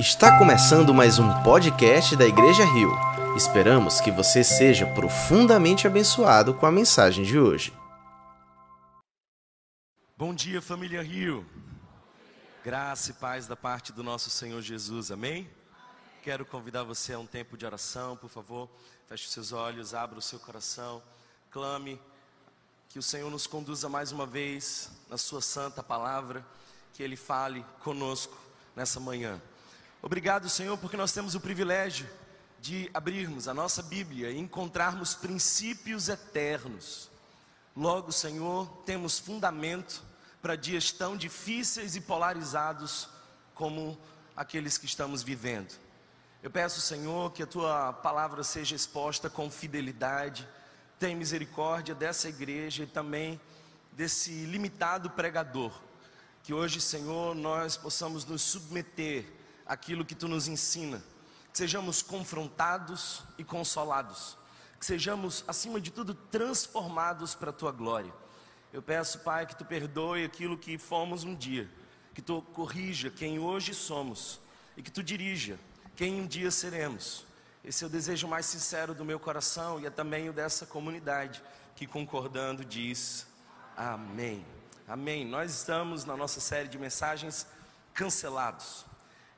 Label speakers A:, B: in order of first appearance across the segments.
A: Está começando mais um podcast da Igreja Rio. Esperamos que você seja profundamente abençoado com a mensagem de hoje.
B: Bom dia, família Rio. Graça e paz da parte do nosso Senhor Jesus, amém? Quero convidar você a um tempo de oração, por favor. Feche seus olhos, abra o seu coração, clame que o Senhor nos conduza mais uma vez na Sua santa palavra, que Ele fale conosco nessa manhã. Obrigado, Senhor, porque nós temos o privilégio de abrirmos a nossa Bíblia e encontrarmos princípios eternos. Logo, Senhor, temos fundamento para dias tão difíceis e polarizados como aqueles que estamos vivendo. Eu peço, Senhor, que a tua palavra seja exposta com fidelidade. Tem misericórdia dessa igreja e também desse limitado pregador. Que hoje, Senhor, nós possamos nos submeter aquilo que tu nos ensina, que sejamos confrontados e consolados, que sejamos, acima de tudo, transformados para a tua glória. Eu peço, Pai, que tu perdoe aquilo que fomos um dia, que tu corrija quem hoje somos e que tu dirija quem um dia seremos. Esse é o desejo mais sincero do meu coração e é também o dessa comunidade que concordando diz amém. Amém. Nós estamos na nossa série de mensagens cancelados.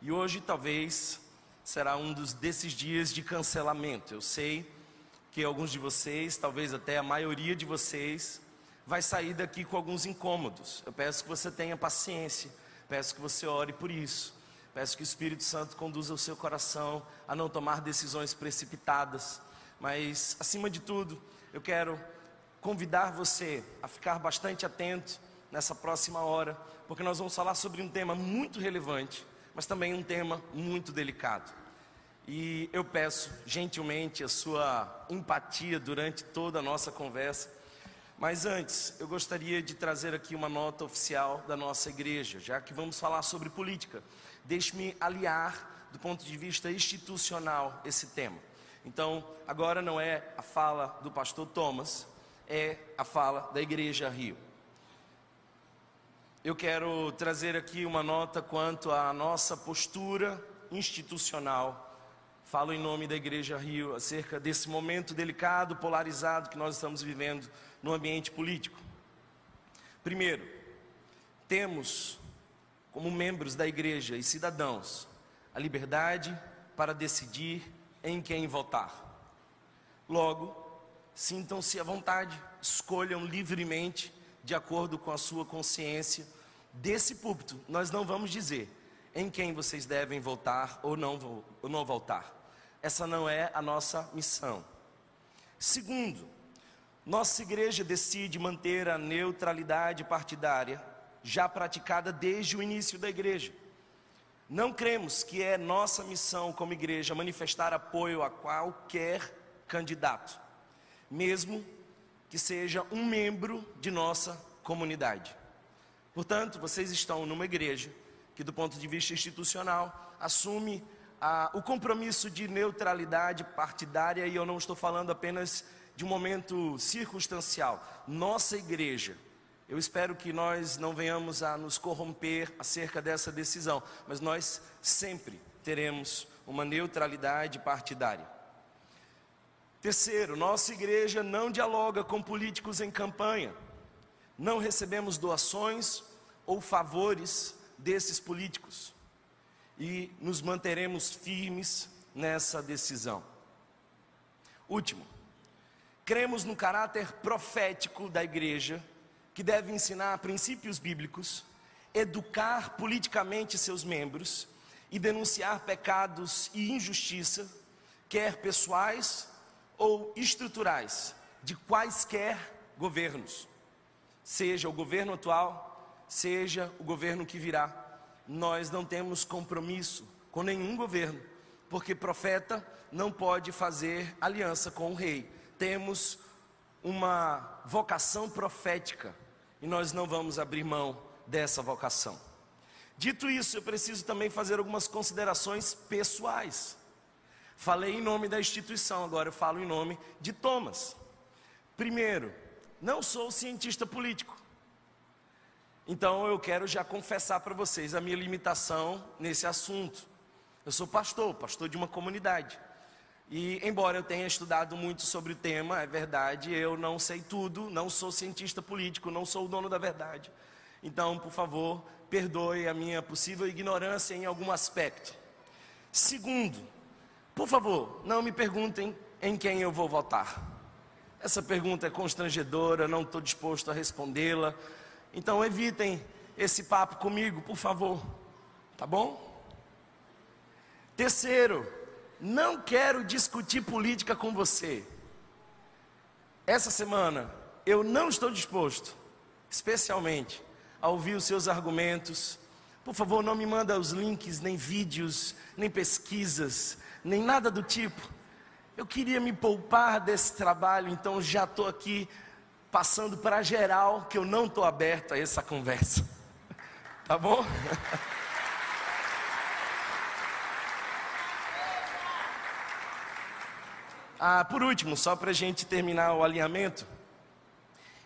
B: E hoje talvez será um dos desses dias de cancelamento. Eu sei que alguns de vocês, talvez até a maioria de vocês, vai sair daqui com alguns incômodos. Eu peço que você tenha paciência, peço que você ore por isso. Peço que o Espírito Santo conduza o seu coração a não tomar decisões precipitadas, mas acima de tudo, eu quero convidar você a ficar bastante atento nessa próxima hora, porque nós vamos falar sobre um tema muito relevante mas também um tema muito delicado. E eu peço gentilmente a sua empatia durante toda a nossa conversa. Mas antes, eu gostaria de trazer aqui uma nota oficial da nossa igreja, já que vamos falar sobre política. Deixe-me aliar, do ponto de vista institucional, esse tema. Então, agora não é a fala do pastor Thomas, é a fala da Igreja Rio eu quero trazer aqui uma nota quanto à nossa postura institucional. Falo em nome da Igreja Rio acerca desse momento delicado, polarizado que nós estamos vivendo no ambiente político. Primeiro, temos como membros da igreja e cidadãos a liberdade para decidir em quem votar. Logo, sintam-se à vontade, escolham livremente de acordo com a sua consciência. Desse púlpito, nós não vamos dizer em quem vocês devem voltar ou não, ou não voltar. Essa não é a nossa missão. Segundo, nossa igreja decide manter a neutralidade partidária já praticada desde o início da igreja. Não cremos que é nossa missão como igreja manifestar apoio a qualquer candidato, mesmo que seja um membro de nossa comunidade. Portanto, vocês estão numa igreja que, do ponto de vista institucional, assume ah, o compromisso de neutralidade partidária, e eu não estou falando apenas de um momento circunstancial. Nossa igreja, eu espero que nós não venhamos a nos corromper acerca dessa decisão, mas nós sempre teremos uma neutralidade partidária. Terceiro, nossa igreja não dialoga com políticos em campanha. Não recebemos doações ou favores desses políticos e nos manteremos firmes nessa decisão. Último, cremos no caráter profético da igreja, que deve ensinar princípios bíblicos, educar politicamente seus membros e denunciar pecados e injustiça, quer pessoais ou estruturais de quaisquer governos, seja o governo atual, seja o governo que virá. Nós não temos compromisso com nenhum governo, porque profeta não pode fazer aliança com o rei. Temos uma vocação profética e nós não vamos abrir mão dessa vocação. Dito isso, eu preciso também fazer algumas considerações pessoais. Falei em nome da instituição, agora eu falo em nome de Thomas. Primeiro, não sou cientista político. Então eu quero já confessar para vocês a minha limitação nesse assunto. Eu sou pastor, pastor de uma comunidade. E, embora eu tenha estudado muito sobre o tema, é verdade, eu não sei tudo, não sou cientista político, não sou o dono da verdade. Então, por favor, perdoe a minha possível ignorância em algum aspecto. Segundo, por favor, não me perguntem em quem eu vou votar. Essa pergunta é constrangedora, não estou disposto a respondê-la. Então, evitem esse papo comigo, por favor. Tá bom? Terceiro, não quero discutir política com você. Essa semana eu não estou disposto, especialmente, a ouvir os seus argumentos. Por favor, não me manda os links, nem vídeos, nem pesquisas, nem nada do tipo. Eu queria me poupar desse trabalho, então já estou aqui passando para geral que eu não estou aberto a essa conversa. Tá bom? Ah, por último, só para a gente terminar o alinhamento,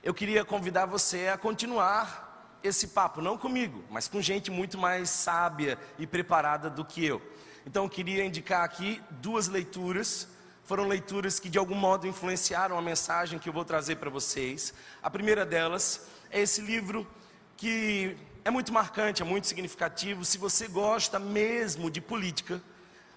B: eu queria convidar você a continuar esse papo, não comigo, mas com gente muito mais sábia e preparada do que eu. Então, eu queria indicar aqui duas leituras, foram leituras que de algum modo influenciaram a mensagem que eu vou trazer para vocês. A primeira delas é esse livro que é muito marcante, é muito significativo. Se você gosta mesmo de política,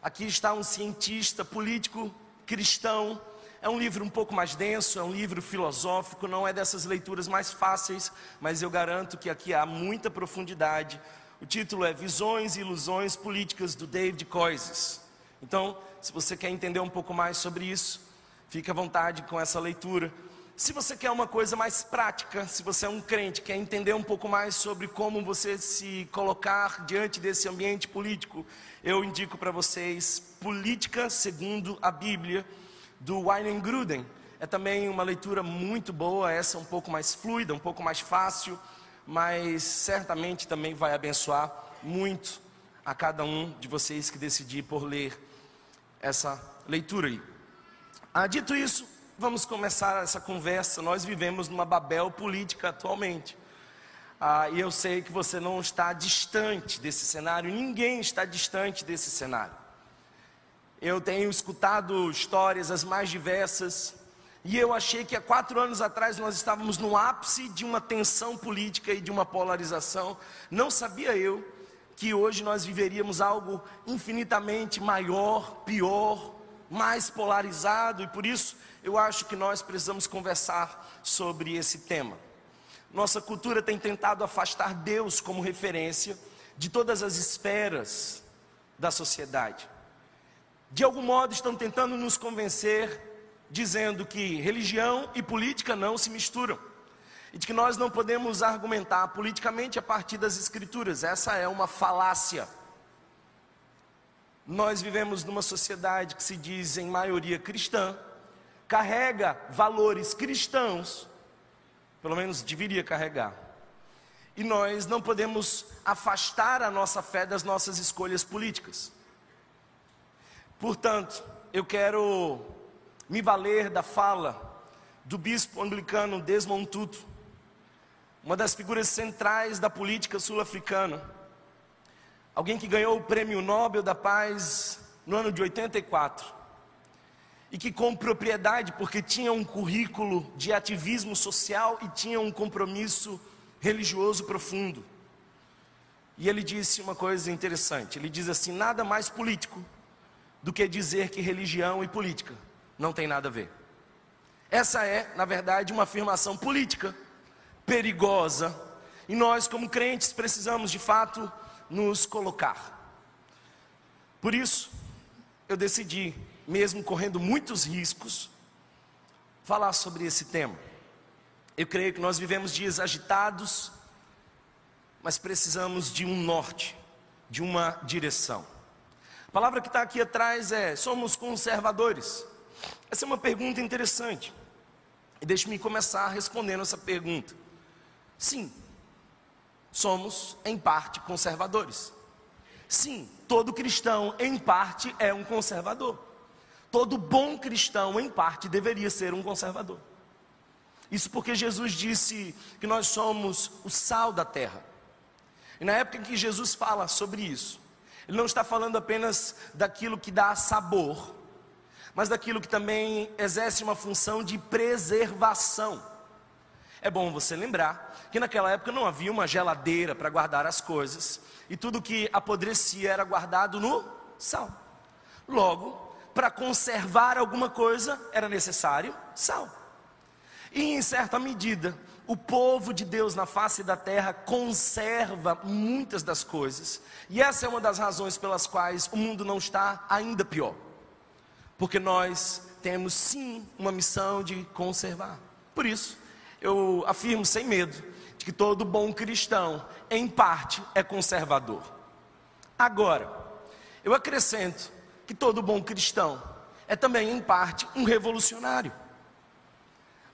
B: aqui está um cientista político cristão. É um livro um pouco mais denso, é um livro filosófico, não é dessas leituras mais fáceis, mas eu garanto que aqui há muita profundidade. O título é Visões e Ilusões Políticas do David Coises. Então, se você quer entender um pouco mais sobre isso, fique à vontade com essa leitura. Se você quer uma coisa mais prática, se você é um crente, quer entender um pouco mais sobre como você se colocar diante desse ambiente político, eu indico para vocês Política segundo a Bíblia, do Wayne Gruden. É também uma leitura muito boa, essa um pouco mais fluida, um pouco mais fácil, mas certamente também vai abençoar muito a cada um de vocês que decidir por ler essa leitura aí. Ah, dito isso, vamos começar essa conversa. Nós vivemos numa Babel política atualmente. Ah, e eu sei que você não está distante desse cenário, ninguém está distante desse cenário. Eu tenho escutado histórias as mais diversas, e eu achei que há quatro anos atrás nós estávamos no ápice de uma tensão política e de uma polarização. Não sabia eu que hoje nós viveríamos algo infinitamente maior, pior, mais polarizado, e por isso eu acho que nós precisamos conversar sobre esse tema. Nossa cultura tem tentado afastar Deus como referência de todas as esferas da sociedade. De algum modo estão tentando nos convencer, dizendo que religião e política não se misturam. E de que nós não podemos argumentar politicamente a partir das escrituras. Essa é uma falácia. Nós vivemos numa sociedade que se diz em maioria cristã, carrega valores cristãos, pelo menos deveria carregar. E nós não podemos afastar a nossa fé das nossas escolhas políticas. Portanto, eu quero me valer da fala do bispo anglicano Desmond Tutu, uma das figuras centrais da política sul-africana, alguém que ganhou o Prêmio Nobel da Paz no ano de 84 e que com propriedade, porque tinha um currículo de ativismo social e tinha um compromisso religioso profundo. E ele disse uma coisa interessante: ele diz assim, nada mais político do que dizer que religião e política não tem nada a ver. Essa é, na verdade, uma afirmação política perigosa, e nós, como crentes, precisamos de fato nos colocar. Por isso, eu decidi mesmo correndo muitos riscos, falar sobre esse tema. Eu creio que nós vivemos dias agitados, mas precisamos de um norte, de uma direção. A palavra que está aqui atrás é: somos conservadores. Essa é uma pergunta interessante. E deixe-me começar respondendo essa pergunta. Sim, somos em parte conservadores. Sim, todo cristão em parte é um conservador. Todo bom cristão, em parte, deveria ser um conservador. Isso porque Jesus disse que nós somos o sal da terra. E na época em que Jesus fala sobre isso, Ele não está falando apenas daquilo que dá sabor, mas daquilo que também exerce uma função de preservação. É bom você lembrar que naquela época não havia uma geladeira para guardar as coisas, e tudo que apodrecia era guardado no sal. Logo, para conservar alguma coisa era necessário sal. E em certa medida, o povo de Deus na face da terra conserva muitas das coisas. E essa é uma das razões pelas quais o mundo não está ainda pior. Porque nós temos sim uma missão de conservar. Por isso, eu afirmo sem medo de que todo bom cristão, em parte, é conservador. Agora, eu acrescento que todo bom cristão é também, em parte, um revolucionário.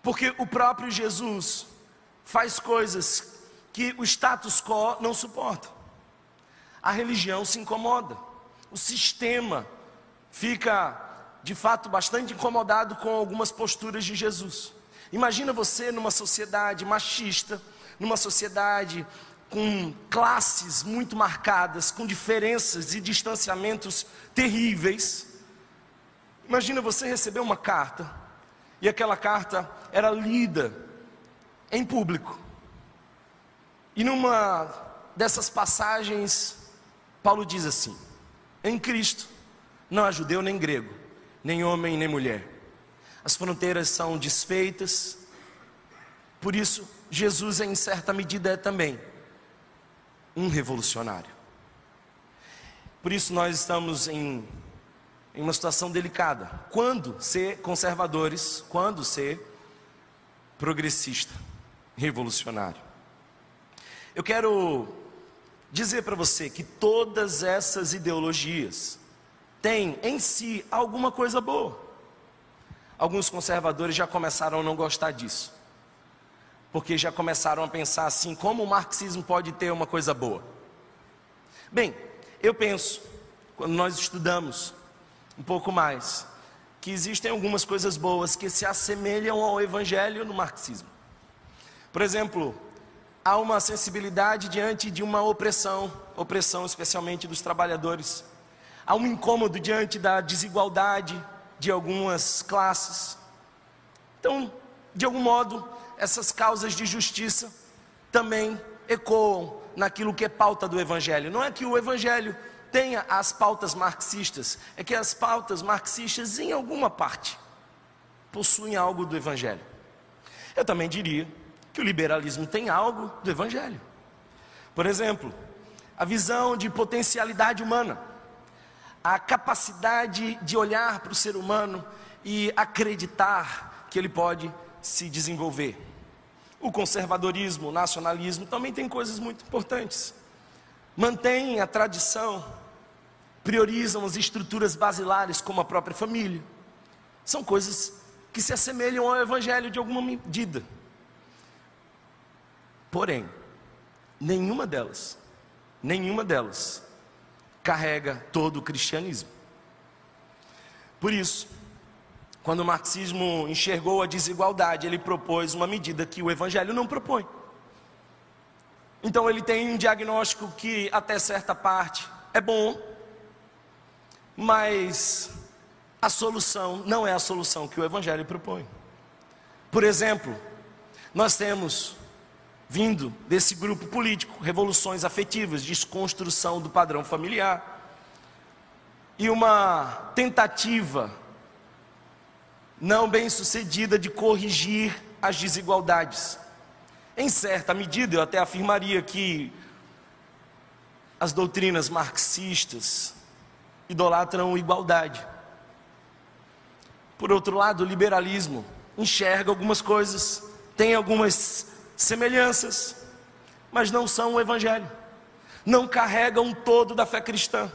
B: Porque o próprio Jesus faz coisas que o status quo não suporta. A religião se incomoda. O sistema fica, de fato, bastante incomodado com algumas posturas de Jesus. Imagina você numa sociedade machista, numa sociedade com classes muito marcadas, com diferenças e distanciamentos terríveis. Imagina você receber uma carta e aquela carta era lida em público. E numa dessas passagens, Paulo diz assim: Em Cristo não há judeu nem grego, nem homem nem mulher. As fronteiras são desfeitas. Por isso, Jesus, em certa medida, é também um revolucionário. Por isso, nós estamos em em uma situação delicada. Quando ser conservadores, quando ser progressista, revolucionário. Eu quero dizer para você que todas essas ideologias têm em si alguma coisa boa. Alguns conservadores já começaram a não gostar disso, porque já começaram a pensar assim: como o marxismo pode ter uma coisa boa? Bem, eu penso, quando nós estudamos um pouco mais, que existem algumas coisas boas que se assemelham ao evangelho no marxismo. Por exemplo, há uma sensibilidade diante de uma opressão, opressão especialmente dos trabalhadores. Há um incômodo diante da desigualdade de algumas classes. Então, de algum modo, essas causas de justiça também ecoam naquilo que é pauta do evangelho. Não é que o evangelho tenha as pautas marxistas, é que as pautas marxistas, em alguma parte, possuem algo do Evangelho. Eu também diria que o liberalismo tem algo do Evangelho. Por exemplo, a visão de potencialidade humana, a capacidade de olhar para o ser humano e acreditar que ele pode se desenvolver. O conservadorismo, o nacionalismo também tem coisas muito importantes. Mantém a tradição priorizam as estruturas basilares, como a própria família. São coisas que se assemelham ao Evangelho de alguma medida. Porém, nenhuma delas, nenhuma delas carrega todo o cristianismo. Por isso, quando o marxismo enxergou a desigualdade, ele propôs uma medida que o Evangelho não propõe. Então, ele tem um diagnóstico que, até certa parte, é bom, mas a solução não é a solução que o Evangelho propõe. Por exemplo, nós temos vindo desse grupo político revoluções afetivas, desconstrução do padrão familiar e uma tentativa não bem sucedida de corrigir as desigualdades. Em certa medida, eu até afirmaria que as doutrinas marxistas, idolatram igualdade. Por outro lado, o liberalismo enxerga algumas coisas, tem algumas semelhanças, mas não são o evangelho. Não carregam todo da fé cristã.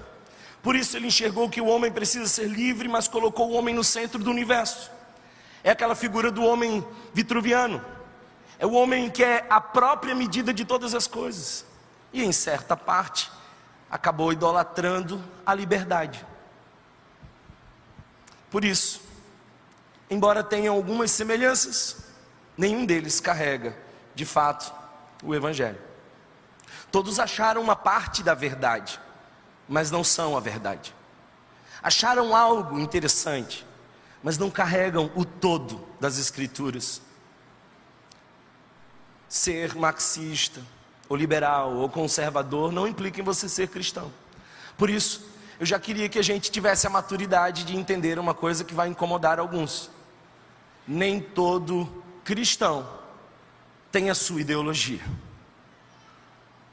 B: Por isso ele enxergou que o homem precisa ser livre, mas colocou o homem no centro do universo. É aquela figura do homem vitruviano. É o homem que é a própria medida de todas as coisas. E em certa parte, acabou idolatrando a liberdade. Por isso, embora tenham algumas semelhanças, nenhum deles carrega, de fato, o Evangelho. Todos acharam uma parte da verdade, mas não são a verdade. Acharam algo interessante, mas não carregam o todo das Escrituras. Ser marxista, ou liberal, ou conservador, não implica em você ser cristão. Por isso, eu já queria que a gente tivesse a maturidade de entender uma coisa que vai incomodar alguns. Nem todo cristão tem a sua ideologia.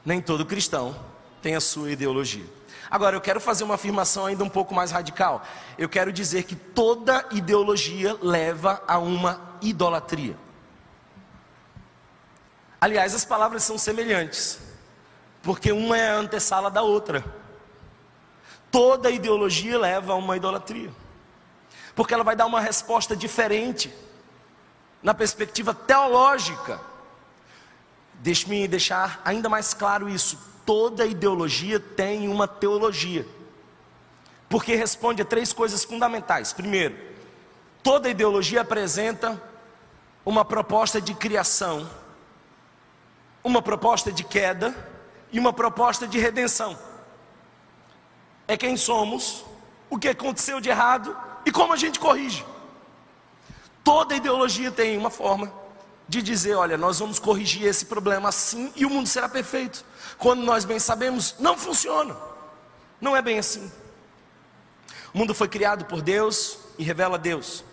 B: Nem todo cristão tem a sua ideologia. Agora, eu quero fazer uma afirmação ainda um pouco mais radical. Eu quero dizer que toda ideologia leva a uma idolatria. Aliás, as palavras são semelhantes, porque uma é a antessala da outra. Toda ideologia leva a uma idolatria, porque ela vai dar uma resposta diferente na perspectiva teológica. Deixe-me deixar ainda mais claro isso toda ideologia tem uma teologia. Porque responde a três coisas fundamentais. Primeiro, toda ideologia apresenta uma proposta de criação, uma proposta de queda e uma proposta de redenção. É quem somos, o que aconteceu de errado e como a gente corrige. Toda ideologia tem uma forma de dizer: olha, nós vamos corrigir esse problema assim e o mundo será perfeito. Quando nós bem sabemos, não funciona. Não é bem assim. O mundo foi criado por Deus e revela Deus.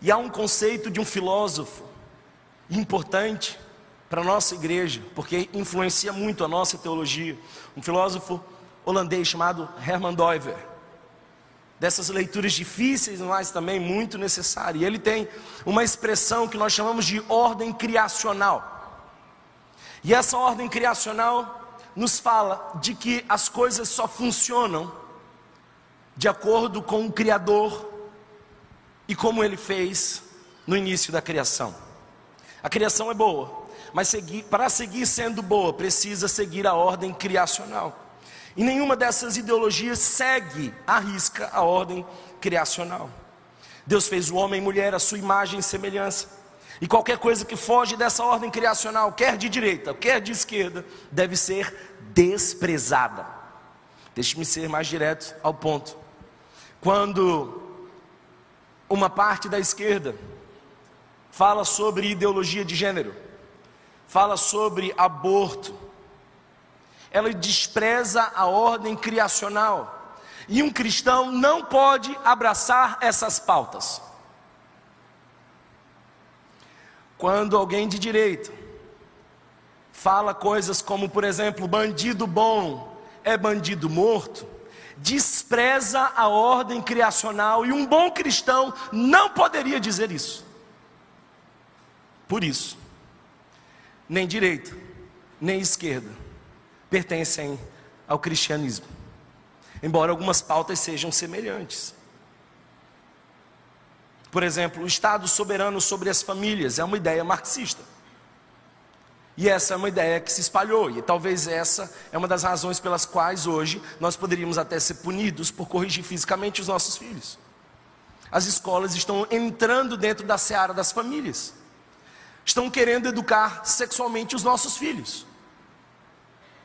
B: E há um conceito de um filósofo importante para a nossa igreja, porque influencia muito a nossa teologia. Um filósofo holandês chamado Herman Doiver. Dessas leituras difíceis, mas também muito necessárias. E ele tem uma expressão que nós chamamos de ordem criacional. E essa ordem criacional nos fala de que as coisas só funcionam de acordo com o Criador e como ele fez no início da criação. A criação é boa, mas para seguir sendo boa, precisa seguir a ordem criacional. E nenhuma dessas ideologias segue à risca a ordem criacional. Deus fez o homem e mulher à sua imagem e semelhança. E qualquer coisa que foge dessa ordem criacional, quer de direita, quer de esquerda, deve ser desprezada. Deixe-me ser mais direto ao ponto. Quando uma parte da esquerda fala sobre ideologia de gênero, fala sobre aborto, ela despreza a ordem criacional. E um cristão não pode abraçar essas pautas. Quando alguém de direito fala coisas como, por exemplo, bandido bom é bandido morto, despreza a ordem criacional e um bom cristão não poderia dizer isso. Por isso, nem direita, nem esquerda pertencem ao cristianismo, embora algumas pautas sejam semelhantes. Por exemplo, o Estado soberano sobre as famílias é uma ideia marxista. E essa é uma ideia que se espalhou, e talvez essa é uma das razões pelas quais hoje nós poderíamos até ser punidos por corrigir fisicamente os nossos filhos. As escolas estão entrando dentro da seara das famílias, estão querendo educar sexualmente os nossos filhos.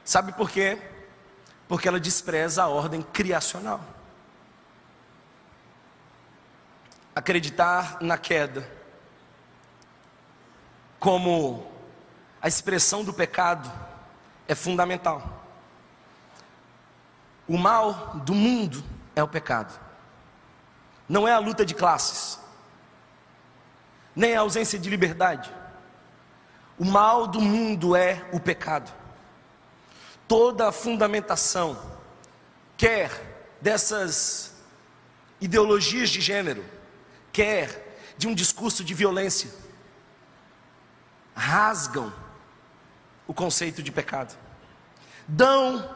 B: Sabe por quê? Porque ela despreza a ordem criacional. acreditar na queda como a expressão do pecado é fundamental. O mal do mundo é o pecado, não é a luta de classes, nem a ausência de liberdade. O mal do mundo é o pecado. Toda a fundamentação, quer dessas ideologias de gênero, quer de um discurso de violência, rasgam o conceito de pecado, dão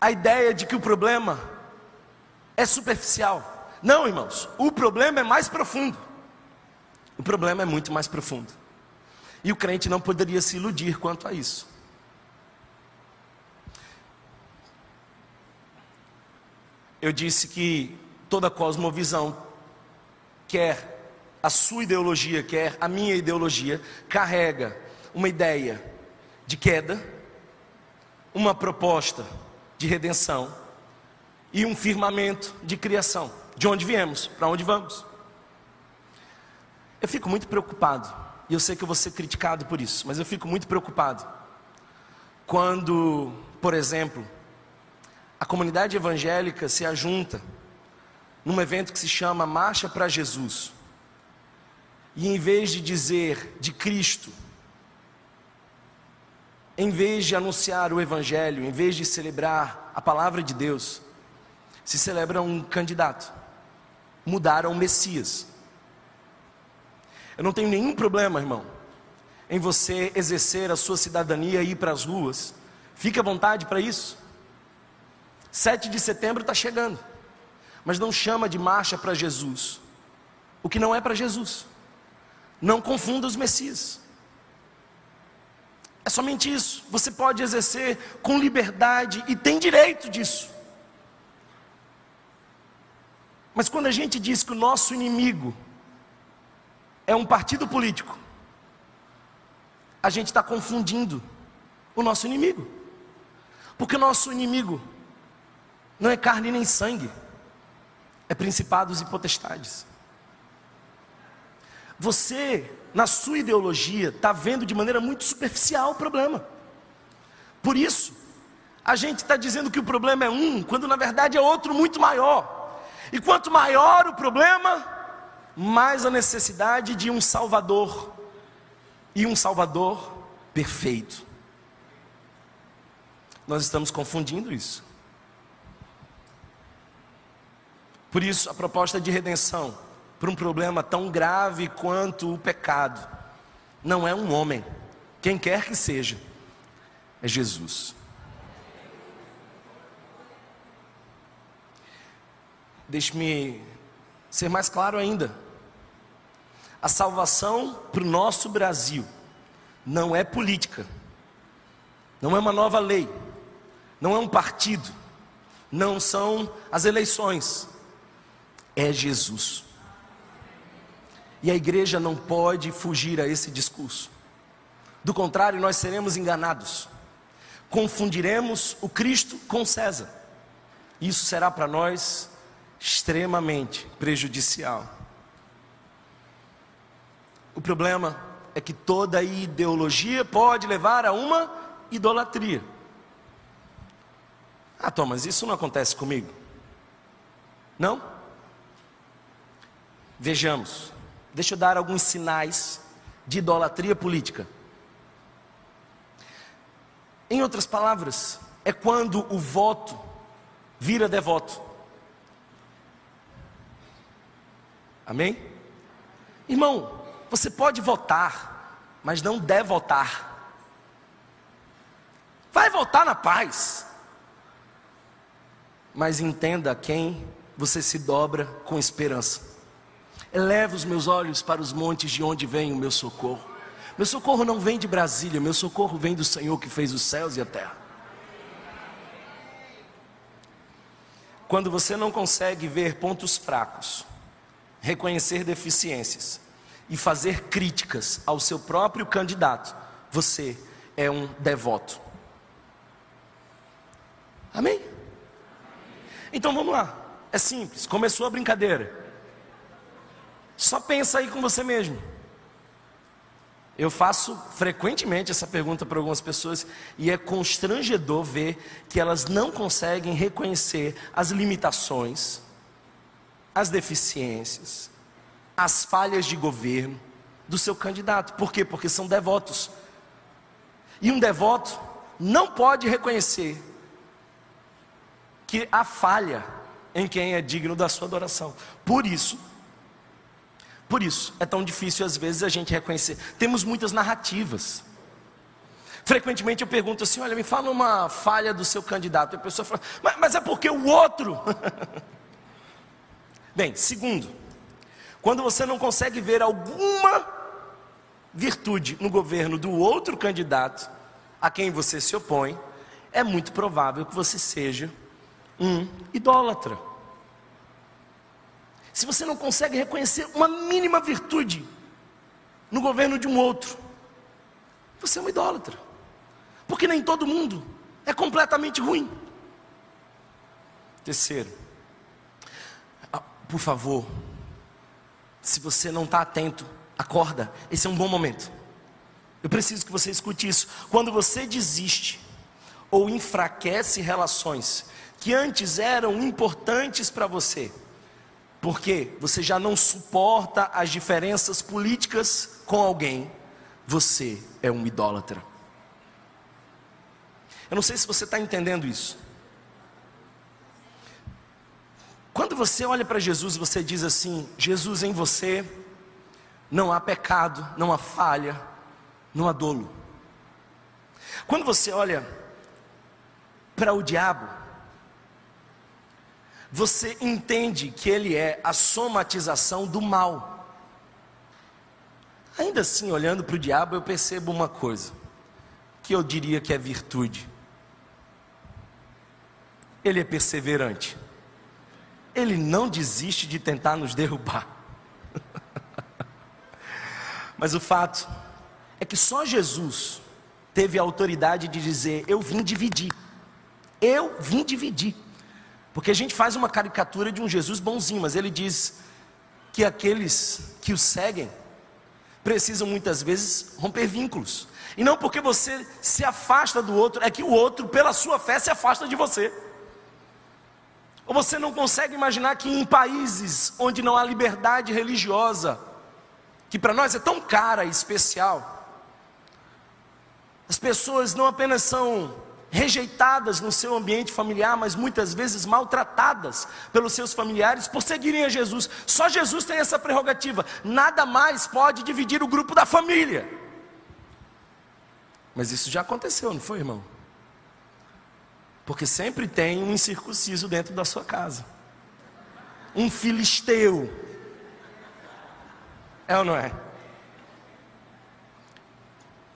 B: a ideia de que o problema é superficial. Não, irmãos, o problema é mais profundo. O problema é muito mais profundo. E o crente não poderia se iludir quanto a isso. Eu disse que toda cosmovisão quer a sua ideologia, quer a minha ideologia, carrega uma ideia de queda, uma proposta de redenção e um firmamento de criação. De onde viemos, para onde vamos. Eu fico muito preocupado, e eu sei que eu vou ser criticado por isso, mas eu fico muito preocupado quando, por exemplo, a comunidade evangélica se ajunta num evento que se chama Marcha para Jesus. E em vez de dizer de Cristo, em vez de anunciar o Evangelho, em vez de celebrar a palavra de Deus, se celebra um candidato, mudaram o Messias. Eu não tenho nenhum problema, irmão, em você exercer a sua cidadania e ir para as ruas, fique à vontade para isso. 7 de setembro está chegando, mas não chama de marcha para Jesus, o que não é para Jesus. Não confunda os Messias. É somente isso. Você pode exercer com liberdade e tem direito disso. Mas quando a gente diz que o nosso inimigo é um partido político, a gente está confundindo o nosso inimigo. Porque o nosso inimigo não é carne nem sangue, é principados e potestades. Você, na sua ideologia, está vendo de maneira muito superficial o problema. Por isso, a gente está dizendo que o problema é um, quando na verdade é outro muito maior. E quanto maior o problema, mais a necessidade de um Salvador. E um Salvador perfeito. Nós estamos confundindo isso. Por isso, a proposta de redenção para um problema tão grave quanto o pecado. Não é um homem, quem quer que seja, é Jesus. Deixe-me ser mais claro ainda. A salvação para o nosso Brasil não é política, não é uma nova lei, não é um partido, não são as eleições, é Jesus. E a igreja não pode fugir a esse discurso. Do contrário, nós seremos enganados. Confundiremos o Cristo com César. Isso será para nós extremamente prejudicial. O problema é que toda ideologia pode levar a uma idolatria. Ah, Thomas, isso não acontece comigo? Não? Vejamos. Deixa eu dar alguns sinais de idolatria política. Em outras palavras, é quando o voto vira devoto. Amém? Irmão, você pode votar, mas não deve votar. Vai votar na paz. Mas entenda quem você se dobra com esperança. Eleva os meus olhos para os montes de onde vem o meu socorro. Meu socorro não vem de Brasília, meu socorro vem do Senhor que fez os céus e a terra. Quando você não consegue ver pontos fracos, reconhecer deficiências e fazer críticas ao seu próprio candidato, você é um devoto. Amém? Então vamos lá. É simples, começou a brincadeira. Só pensa aí com você mesmo. Eu faço frequentemente essa pergunta para algumas pessoas e é constrangedor ver que elas não conseguem reconhecer as limitações, as deficiências, as falhas de governo do seu candidato. Por quê? Porque são devotos. E um devoto não pode reconhecer que há falha em quem é digno da sua adoração. Por isso, por isso, é tão difícil às vezes a gente reconhecer. Temos muitas narrativas. Frequentemente eu pergunto assim: olha, me fala uma falha do seu candidato. E a pessoa fala, mas, mas é porque o outro. Bem, segundo, quando você não consegue ver alguma virtude no governo do outro candidato a quem você se opõe, é muito provável que você seja um idólatra. Se você não consegue reconhecer uma mínima virtude no governo de um outro, você é um idólatra. Porque nem todo mundo é completamente ruim. Terceiro, ah, por favor, se você não está atento, acorda, esse é um bom momento. Eu preciso que você escute isso. Quando você desiste ou enfraquece relações que antes eram importantes para você, porque você já não suporta as diferenças políticas com alguém, você é um idólatra. Eu não sei se você está entendendo isso. Quando você olha para Jesus, você diz assim: Jesus em você não há pecado, não há falha, não há dolo. Quando você olha para o diabo, você entende que ele é a somatização do mal. Ainda assim, olhando para o diabo, eu percebo uma coisa, que eu diria que é virtude. Ele é perseverante. Ele não desiste de tentar nos derrubar. Mas o fato é que só Jesus teve a autoridade de dizer: Eu vim dividir. Eu vim dividir. Porque a gente faz uma caricatura de um Jesus bonzinho, mas ele diz que aqueles que o seguem precisam muitas vezes romper vínculos. E não porque você se afasta do outro, é que o outro, pela sua fé, se afasta de você. Ou você não consegue imaginar que em países onde não há liberdade religiosa, que para nós é tão cara e especial, as pessoas não apenas são rejeitadas no seu ambiente familiar, mas muitas vezes maltratadas pelos seus familiares por seguirem a Jesus. Só Jesus tem essa prerrogativa. Nada mais pode dividir o grupo da família. Mas isso já aconteceu, não foi, irmão? Porque sempre tem um incircunciso dentro da sua casa. Um filisteu. É ou não é?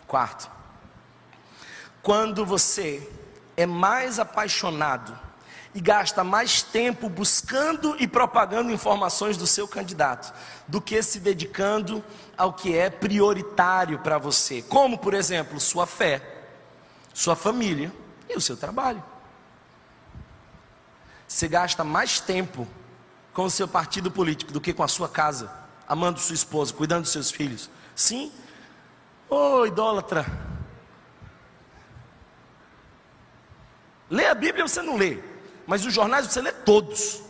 B: Quarto, quando você é mais apaixonado e gasta mais tempo buscando e propagando informações do seu candidato do que se dedicando ao que é prioritário para você, como por exemplo, sua fé, sua família e o seu trabalho. Você gasta mais tempo com o seu partido político do que com a sua casa, amando sua esposa, cuidando dos seus filhos. Sim? Ô oh, idólatra, Lê a Bíblia você não lê, mas os jornais você lê todos.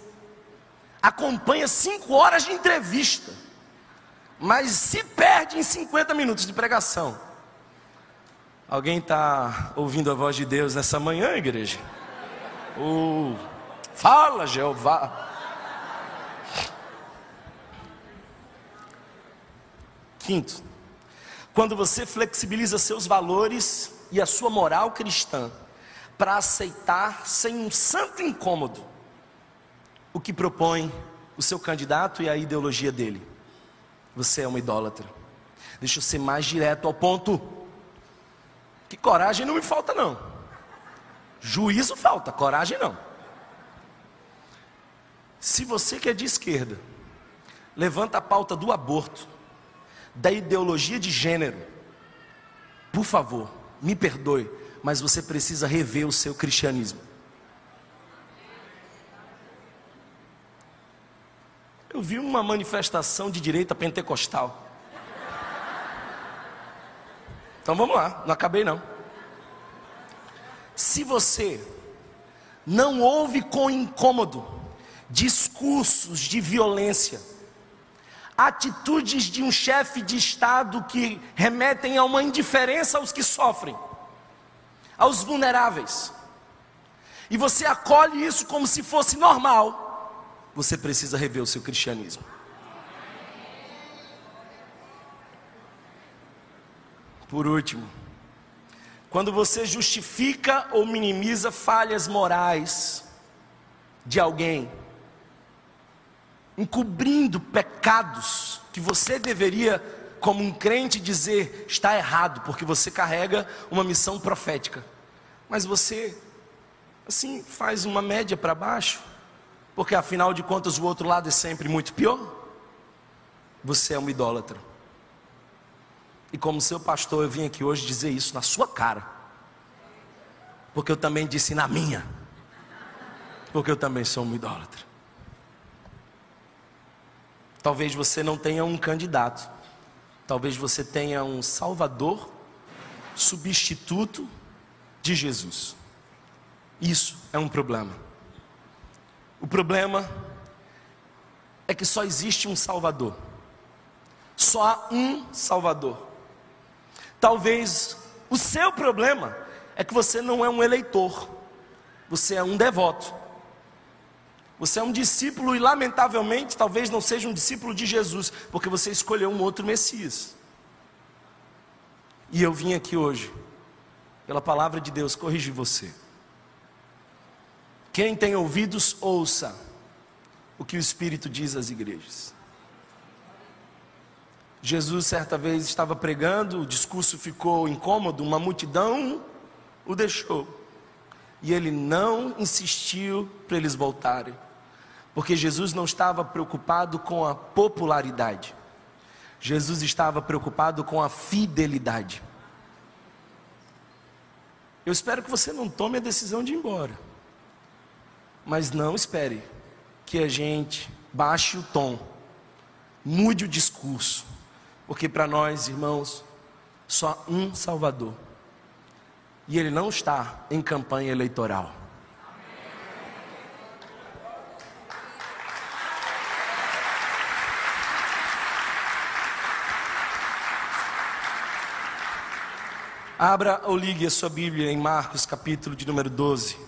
B: Acompanha cinco horas de entrevista, mas se perde em 50 minutos de pregação. Alguém está ouvindo a voz de Deus nessa manhã, igreja? Oh, fala, Jeová. Quinto, quando você flexibiliza seus valores e a sua moral cristã, para aceitar sem um santo incômodo o que propõe o seu candidato e a ideologia dele. Você é uma idólatra. Deixa eu ser mais direto ao ponto. Que coragem não me falta, não. Juízo falta, coragem não. Se você que é de esquerda, levanta a pauta do aborto, da ideologia de gênero, por favor, me perdoe, mas você precisa rever o seu cristianismo. Eu vi uma manifestação de direita pentecostal. Então vamos lá, não acabei não. Se você não ouve com incômodo discursos de violência, atitudes de um chefe de Estado que remetem a uma indiferença aos que sofrem, aos vulneráveis, e você acolhe isso como se fosse normal, você precisa rever o seu cristianismo. Por último, quando você justifica ou minimiza falhas morais de alguém, encobrindo pecados que você deveria como um crente dizer está errado, porque você carrega uma missão profética. Mas você, assim, faz uma média para baixo, porque afinal de contas o outro lado é sempre muito pior. Você é um idólatra. E como seu pastor, eu vim aqui hoje dizer isso na sua cara, porque eu também disse na minha. porque eu também sou um idólatra. Talvez você não tenha um candidato, talvez você tenha um salvador, substituto de Jesus. Isso é um problema. O problema é que só existe um Salvador. Só há um Salvador. Talvez o seu problema é que você não é um eleitor, você é um devoto. Você é um discípulo e, lamentavelmente, talvez não seja um discípulo de Jesus, porque você escolheu um outro Messias. E eu vim aqui hoje, pela palavra de Deus, corrigir você. Quem tem ouvidos, ouça o que o Espírito diz às igrejas. Jesus, certa vez, estava pregando, o discurso ficou incômodo, uma multidão o deixou. E ele não insistiu para eles voltarem, porque Jesus não estava preocupado com a popularidade, Jesus estava preocupado com a fidelidade. Eu espero que você não tome a decisão de ir embora, mas não espere que a gente baixe o tom, mude o discurso, porque para nós, irmãos, só um Salvador. E ele não está em campanha eleitoral. Abra ou ligue a sua Bíblia em Marcos, capítulo de número 12.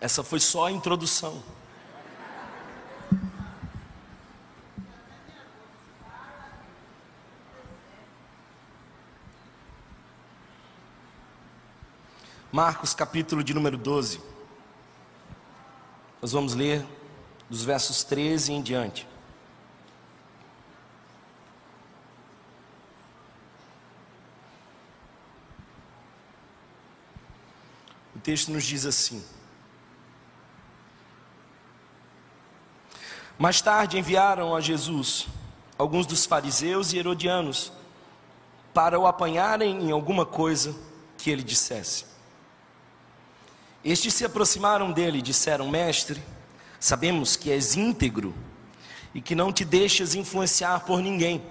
B: Essa foi só a introdução. Marcos capítulo de número 12. Nós vamos ler dos versos 13 em diante. O texto nos diz assim: Mais tarde enviaram a Jesus alguns dos fariseus e herodianos para o apanharem em alguma coisa que ele dissesse. Estes se aproximaram dele e disseram: Mestre, sabemos que és íntegro e que não te deixas influenciar por ninguém,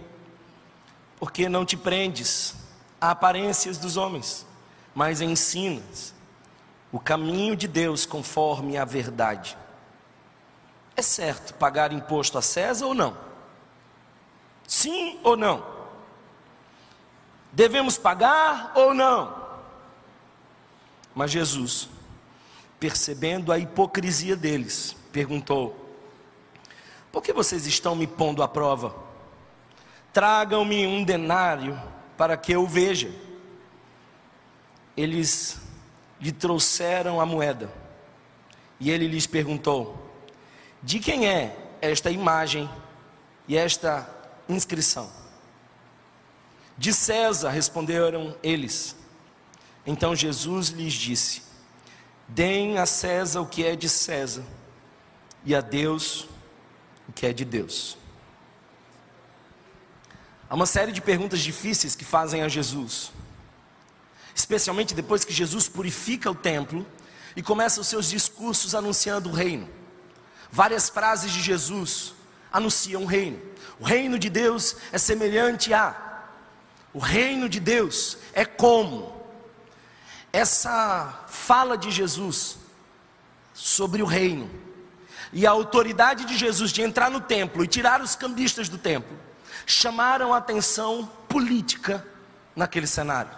B: porque não te prendes a aparências dos homens, mas ensinas o caminho de Deus conforme a verdade. É certo pagar imposto a César ou não? Sim ou não? Devemos pagar ou não? Mas Jesus, percebendo a hipocrisia deles, perguntou: Por que vocês estão me pondo à prova? Tragam-me um denário para que eu veja. Eles lhe trouxeram a moeda. E ele lhes perguntou: de quem é esta imagem e esta inscrição? De César, responderam eles. Então Jesus lhes disse: Deem a César o que é de César, e a Deus o que é de Deus. Há uma série de perguntas difíceis que fazem a Jesus, especialmente depois que Jesus purifica o templo e começa os seus discursos anunciando o reino. Várias frases de Jesus anunciam o reino. O reino de Deus é semelhante a. O reino de Deus é como. Essa fala de Jesus sobre o reino e a autoridade de Jesus de entrar no templo e tirar os cambistas do templo chamaram a atenção política naquele cenário.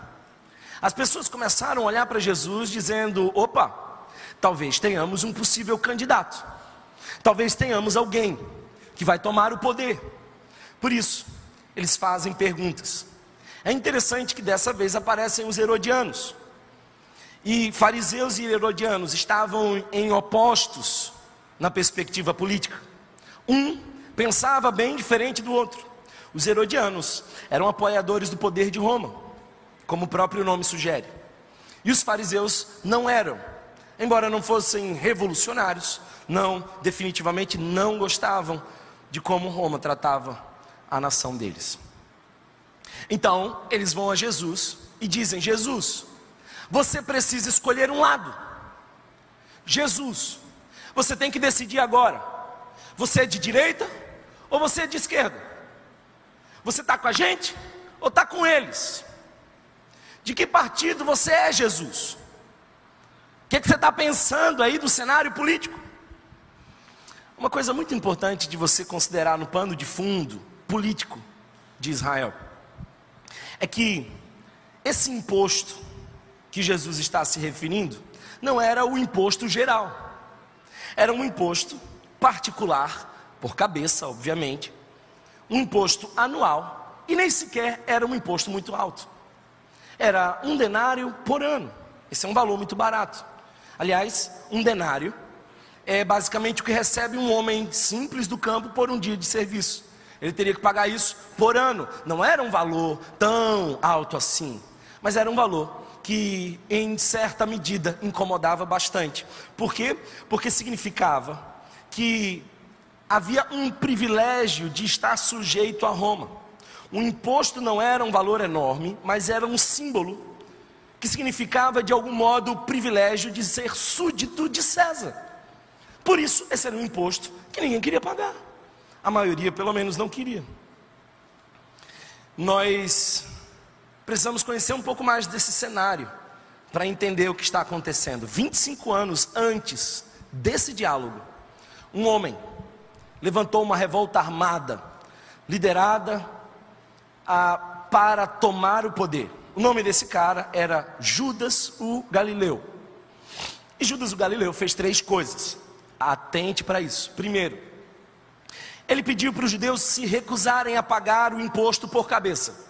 B: As pessoas começaram a olhar para Jesus dizendo: opa, talvez tenhamos um possível candidato. Talvez tenhamos alguém que vai tomar o poder. Por isso, eles fazem perguntas. É interessante que dessa vez aparecem os herodianos. E fariseus e herodianos estavam em opostos na perspectiva política. Um pensava bem diferente do outro. Os herodianos eram apoiadores do poder de Roma, como o próprio nome sugere. E os fariseus não eram. Embora não fossem revolucionários, não, definitivamente não gostavam de como Roma tratava a nação deles. Então, eles vão a Jesus e dizem: Jesus, Você precisa escolher um lado. Jesus, você tem que decidir agora. Você é de direita ou você é de esquerda? Você está com a gente ou está com eles? De que partido você é, Jesus? O que, é que você está pensando aí do cenário político? Uma coisa muito importante de você considerar no pano de fundo político de Israel é que esse imposto que Jesus está se referindo não era o imposto geral, era um imposto particular, por cabeça, obviamente, um imposto anual, e nem sequer era um imposto muito alto. Era um denário por ano. Esse é um valor muito barato. Aliás, um denário é basicamente o que recebe um homem simples do campo por um dia de serviço. Ele teria que pagar isso por ano. Não era um valor tão alto assim, mas era um valor que, em certa medida, incomodava bastante. Por quê? Porque significava que havia um privilégio de estar sujeito a Roma. O imposto não era um valor enorme, mas era um símbolo que significava de algum modo o privilégio de ser súdito de César. Por isso, esse era um imposto que ninguém queria pagar. A maioria, pelo menos, não queria. Nós precisamos conhecer um pouco mais desse cenário para entender o que está acontecendo. 25 anos antes desse diálogo, um homem levantou uma revolta armada, liderada a, para tomar o poder. O nome desse cara era Judas o Galileu. E Judas o Galileu fez três coisas. Atente para isso. Primeiro, ele pediu para os judeus se recusarem a pagar o imposto por cabeça.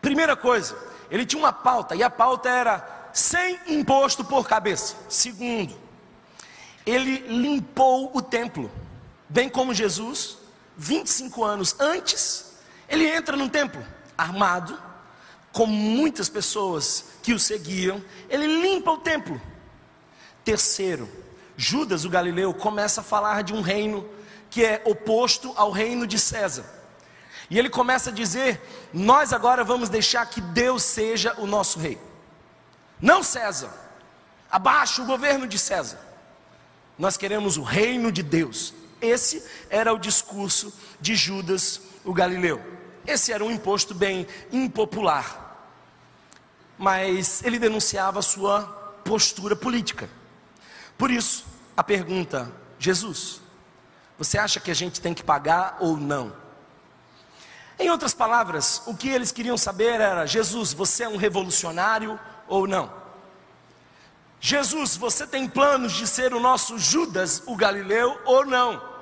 B: Primeira coisa, ele tinha uma pauta, e a pauta era sem imposto por cabeça. Segundo, ele limpou o templo. Bem como Jesus, 25 anos antes, ele entra num templo armado, com muitas pessoas que o seguiam, ele limpa o templo. Terceiro, Judas, o Galileu, começa a falar de um reino que é oposto ao reino de César. E ele começa a dizer: Nós agora vamos deixar que Deus seja o nosso rei, não César, abaixo o governo de César. Nós queremos o reino de Deus, esse era o discurso de Judas o Galileu. Esse era um imposto bem impopular, mas ele denunciava sua postura política. Por isso, a pergunta: Jesus, você acha que a gente tem que pagar ou não? Em outras palavras, o que eles queriam saber era: Jesus, você é um revolucionário ou não? Jesus, você tem planos de ser o nosso Judas, o Galileu, ou não?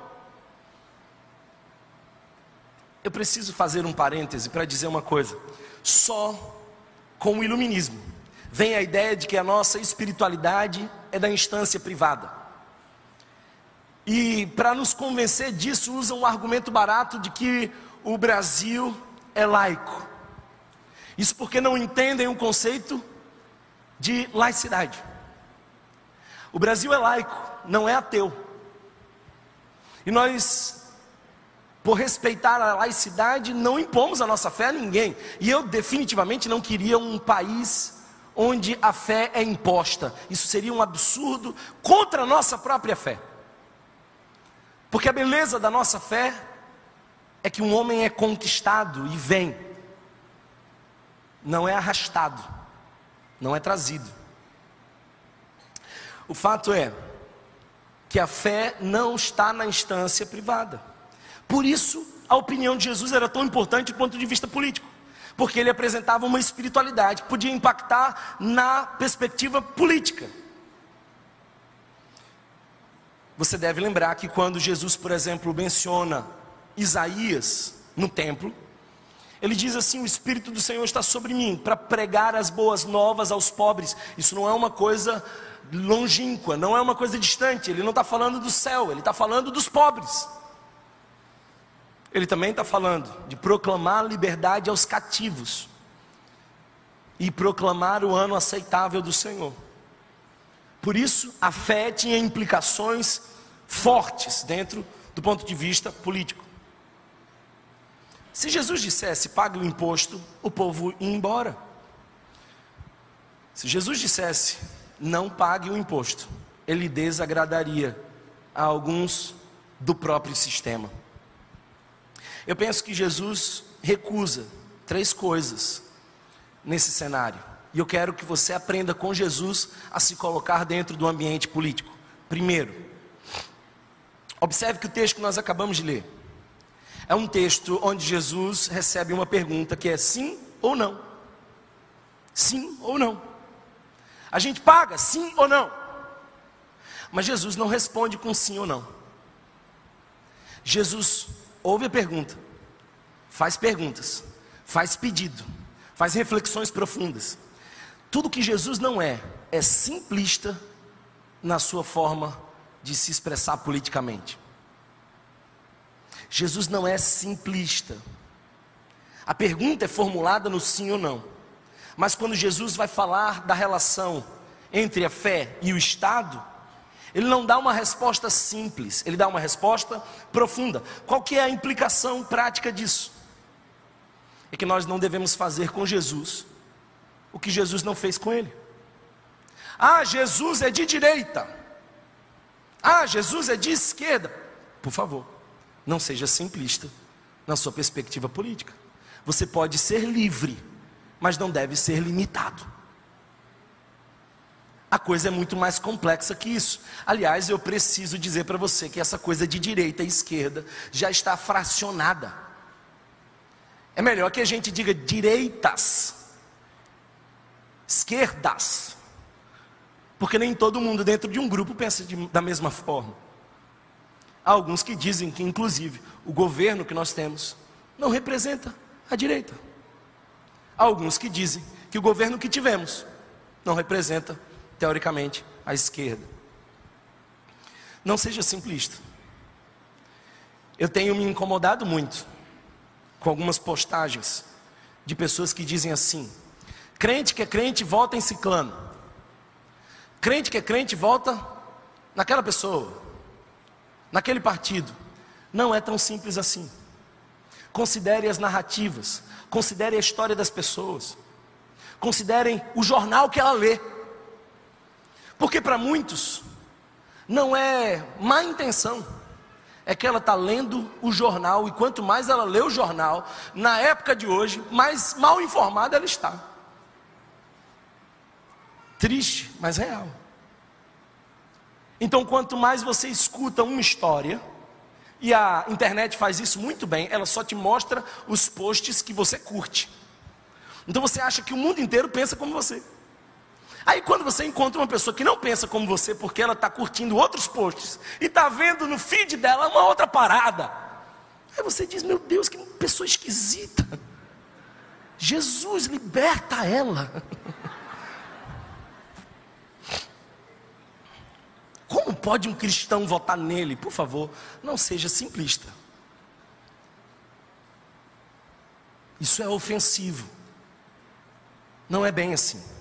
B: Eu preciso fazer um parêntese para dizer uma coisa. Só com o iluminismo vem a ideia de que a nossa espiritualidade é da instância privada. E para nos convencer disso, usam um argumento barato de que o Brasil é laico. Isso porque não entendem o conceito de laicidade. O Brasil é laico, não é ateu. E nós, por respeitar a laicidade, não impomos a nossa fé a ninguém. E eu definitivamente não queria um país onde a fé é imposta. Isso seria um absurdo contra a nossa própria fé. Porque a beleza da nossa fé é que um homem é conquistado e vem, não é arrastado, não é trazido. O fato é que a fé não está na instância privada. Por isso, a opinião de Jesus era tão importante do ponto de vista político, porque ele apresentava uma espiritualidade que podia impactar na perspectiva política. Você deve lembrar que quando Jesus, por exemplo, menciona Isaías no templo, ele diz assim: O Espírito do Senhor está sobre mim para pregar as boas novas aos pobres. Isso não é uma coisa longínqua, não é uma coisa distante. Ele não está falando do céu, ele está falando dos pobres. Ele também está falando de proclamar liberdade aos cativos e proclamar o ano aceitável do Senhor. Por isso, a fé tinha implicações fortes dentro do ponto de vista político. Se Jesus dissesse pague o imposto, o povo ia embora. Se Jesus dissesse, não pague o imposto, ele desagradaria a alguns do próprio sistema. Eu penso que Jesus recusa três coisas nesse cenário. E eu quero que você aprenda com Jesus a se colocar dentro do ambiente político. Primeiro, observe que o texto que nós acabamos de ler é um texto onde Jesus recebe uma pergunta que é sim ou não. Sim ou não. A gente paga sim ou não. Mas Jesus não responde com sim ou não. Jesus ouve a pergunta, faz perguntas, faz pedido, faz reflexões profundas. Tudo que Jesus não é, é simplista na sua forma de se expressar politicamente. Jesus não é simplista. A pergunta é formulada no sim ou não. Mas quando Jesus vai falar da relação entre a fé e o Estado, ele não dá uma resposta simples, ele dá uma resposta profunda. Qual que é a implicação prática disso? É que nós não devemos fazer com Jesus o que Jesus não fez com ele. Ah, Jesus é de direita. Ah, Jesus é de esquerda. Por favor, não seja simplista na sua perspectiva política. Você pode ser livre, mas não deve ser limitado. A coisa é muito mais complexa que isso. Aliás, eu preciso dizer para você que essa coisa de direita e esquerda já está fracionada. É melhor que a gente diga direitas, esquerdas, porque nem todo mundo dentro de um grupo pensa de, da mesma forma. Há alguns que dizem que, inclusive, o governo que nós temos não representa a direita. Há alguns que dizem que o governo que tivemos não representa teoricamente, à esquerda. Não seja simplista. Eu tenho me incomodado muito com algumas postagens de pessoas que dizem assim: crente que é crente volta em ciclano, crente que é crente volta naquela pessoa, naquele partido. Não é tão simples assim. Considere as narrativas, considere a história das pessoas, considerem o jornal que ela lê. Porque para muitos, não é má intenção, é que ela está lendo o jornal, e quanto mais ela lê o jornal, na época de hoje, mais mal informada ela está. Triste, mas real. Então, quanto mais você escuta uma história, e a internet faz isso muito bem, ela só te mostra os posts que você curte. Então você acha que o mundo inteiro pensa como você. Aí quando você encontra uma pessoa que não pensa como você, porque ela está curtindo outros posts e está vendo no feed dela uma outra parada, aí você diz: Meu Deus, que pessoa esquisita. Jesus liberta ela. Como pode um cristão votar nele? Por favor, não seja simplista. Isso é ofensivo. Não é bem assim.